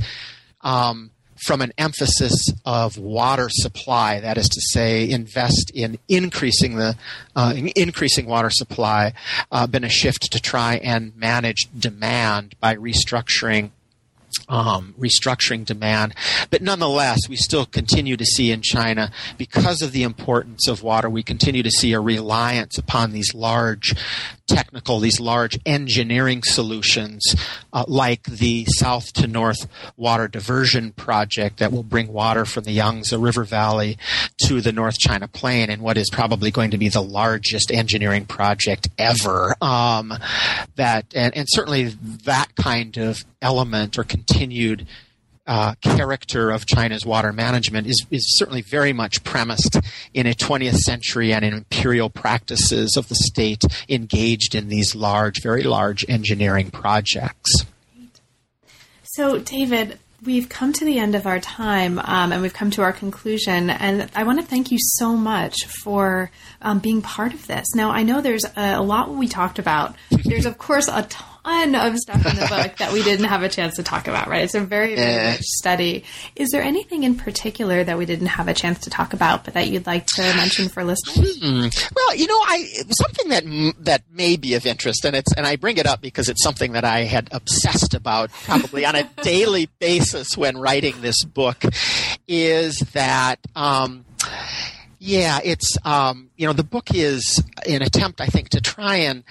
um, from an emphasis of water supply, that is to say, invest in increasing the uh, increasing water supply, uh, been a shift to try and manage demand by restructuring um, restructuring demand. But nonetheless, we still continue to see in China, because of the importance of water, we continue to see a reliance upon these large technical, these large engineering solutions, uh, like the south to north water diversion project that will bring water from the Yangtze River Valley to the North China Plain and what is probably going to be the largest engineering project ever. Um, that and, and certainly that kind of element or continued uh, character of China's water management is, is certainly very much premised in a 20th century and in imperial practices of the state engaged in these large, very large engineering projects. So, David, we've come to the end of our time um, and we've come to our conclusion. And I want to thank you so much for um, being part of this. Now, I know there's a, a lot we talked about. There's, of course, a ton of stuff in the book that we didn't have a chance to talk about, right? It's a very, very Yeah. rich study. Is there anything in particular that we didn't have a chance to talk about, but that you'd like to mention for listeners? Well, you know, I something that that may be of interest, and it's and I bring it up because it's something that I had obsessed about probably on a daily basis when writing this book, is that. Um, yeah, it's um, you know the book is an attempt, I think, to try and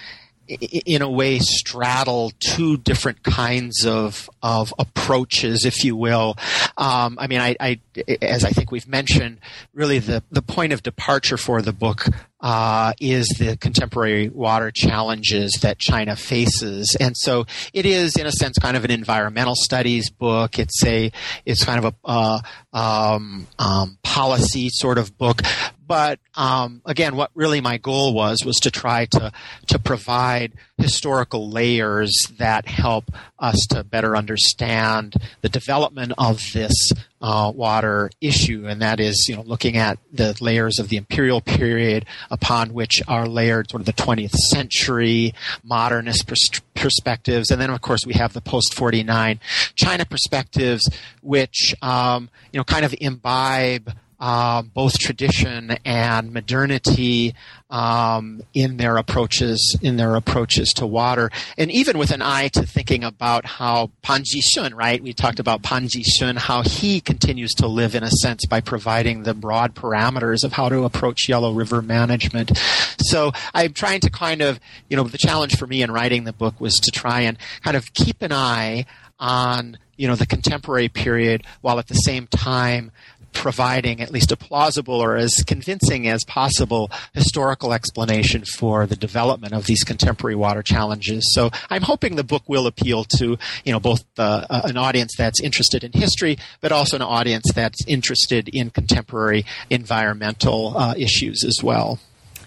in a way straddle two different kinds of of approaches, if you will. Um, I mean, I, I as I think we've mentioned, really the the point of departure for the book uh, is the contemporary water challenges that China faces, and so it is, in a sense, kind of an environmental studies book. It's a it's kind of a uh, um, um, policy sort of book. But um, again, what really my goal was was to try to to provide historical layers that help us to better understand the development of this uh, water issue, and that is, you know, looking at the layers of the imperial period upon which are layered sort of the 20th century modernist pers- perspectives, and then of course we have the post 49 China perspectives, which um, you know kind of imbibe um, both tradition and modernity um, in their approaches in their approaches to water, and even with an eye to thinking about how Pan Jixun, right? We talked about Pan Jixun, how he continues to live in a sense by providing the broad parameters of how to approach Yellow River management. So I'm trying to kind of, you know, the challenge for me in writing the book was to try and kind of keep an eye on you know the contemporary period while at the same time providing at least a plausible or as convincing as possible historical explanation for the development of these contemporary water challenges. So I'm hoping the book will appeal to you know both uh, an audience that's interested in history, but also an audience that's interested in contemporary environmental uh, issues as well.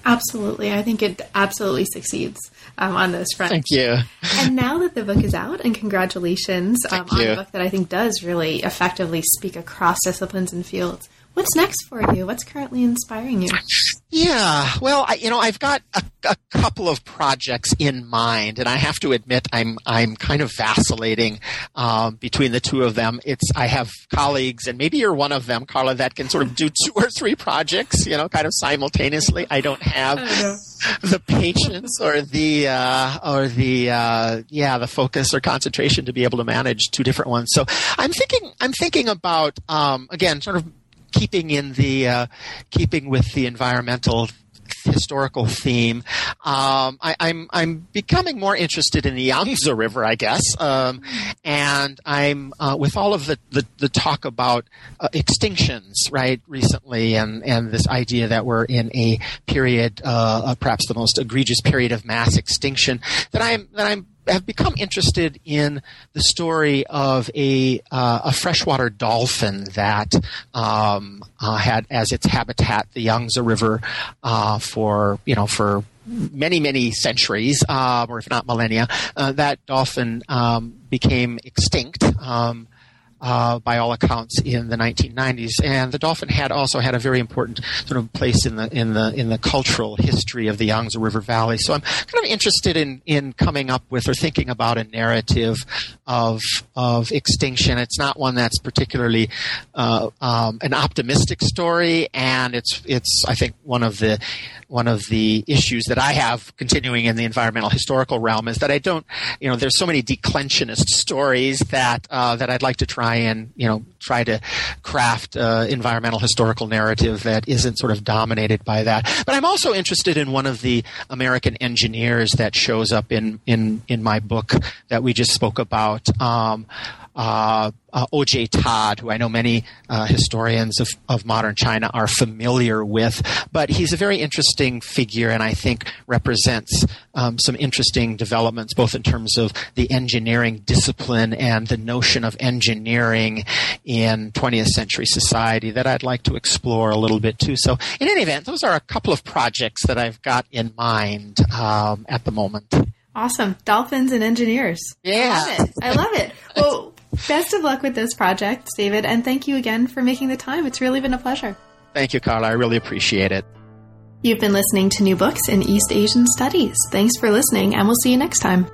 Absolutely. I think it absolutely succeeds um, on those fronts. Thank you. and now that the book is out, and congratulations um, on a book that I think does really effectively speak across disciplines and fields. What's next for you? What's currently inspiring you? Yeah, well, I, you know, I've got a, a couple of projects in mind, and I have to admit, I'm I'm kind of vacillating um, between the two of them. It's I have colleagues, and maybe you're one of them, Carla, that can sort of do two or three projects, you know, kind of simultaneously. I don't have the patience or the uh, or the uh, yeah the focus or concentration to be able to manage two different ones. So I'm thinking I'm thinking about um, again, sort of keeping in the uh, keeping with the environmental historical theme. Um, I, I'm I'm becoming more interested in the Yangtze River, I guess, um, and I'm uh, with all of the, the, the talk about uh, extinctions, right, recently, and and this idea that we're in a period, uh, uh, perhaps the most egregious period of mass extinction, that I'm that I'm have become interested in the story of a uh, a freshwater dolphin that um, uh, had as its habitat the Yangtze River uh, for you know for many many centuries uh, or if not millennia. Uh, that dolphin um, became extinct. Um, uh, by all accounts, in the 1990s, and the dolphin had also had a very important sort of place in the in the in the cultural history of the Yangtze River Valley. So I'm kind of interested in in coming up with or thinking about a narrative of of extinction. It's not one that's particularly uh, um, an optimistic story, and it's it's I think one of the one of the issues that I have continuing in the environmental historical realm is that I don't, you know, there's so many declensionist stories that uh, that I'd like to try and you know try to craft uh, environmental historical narrative that isn't sort of dominated by that. But I'm also interested in one of the American engineers that shows up in in in my book that we just spoke about. Um, uh, uh, O.J. Todd, who I know many uh, historians of, of modern China are familiar with, but he's a very interesting figure and I think represents um, some interesting developments both in terms of the engineering discipline and the notion of engineering in 20th century society that I'd like to explore a little bit too. So, in any event, those are a couple of projects that I've got in mind um, at the moment. Awesome. Dolphins and engineers. Yeah. I love it. I love it. Well, Best of luck with this project, David, and thank you again for making the time. It's really been a pleasure. Thank you, Carla. I really appreciate it. You've been listening to New Books in East Asian Studies. Thanks for listening, and we'll see you next time.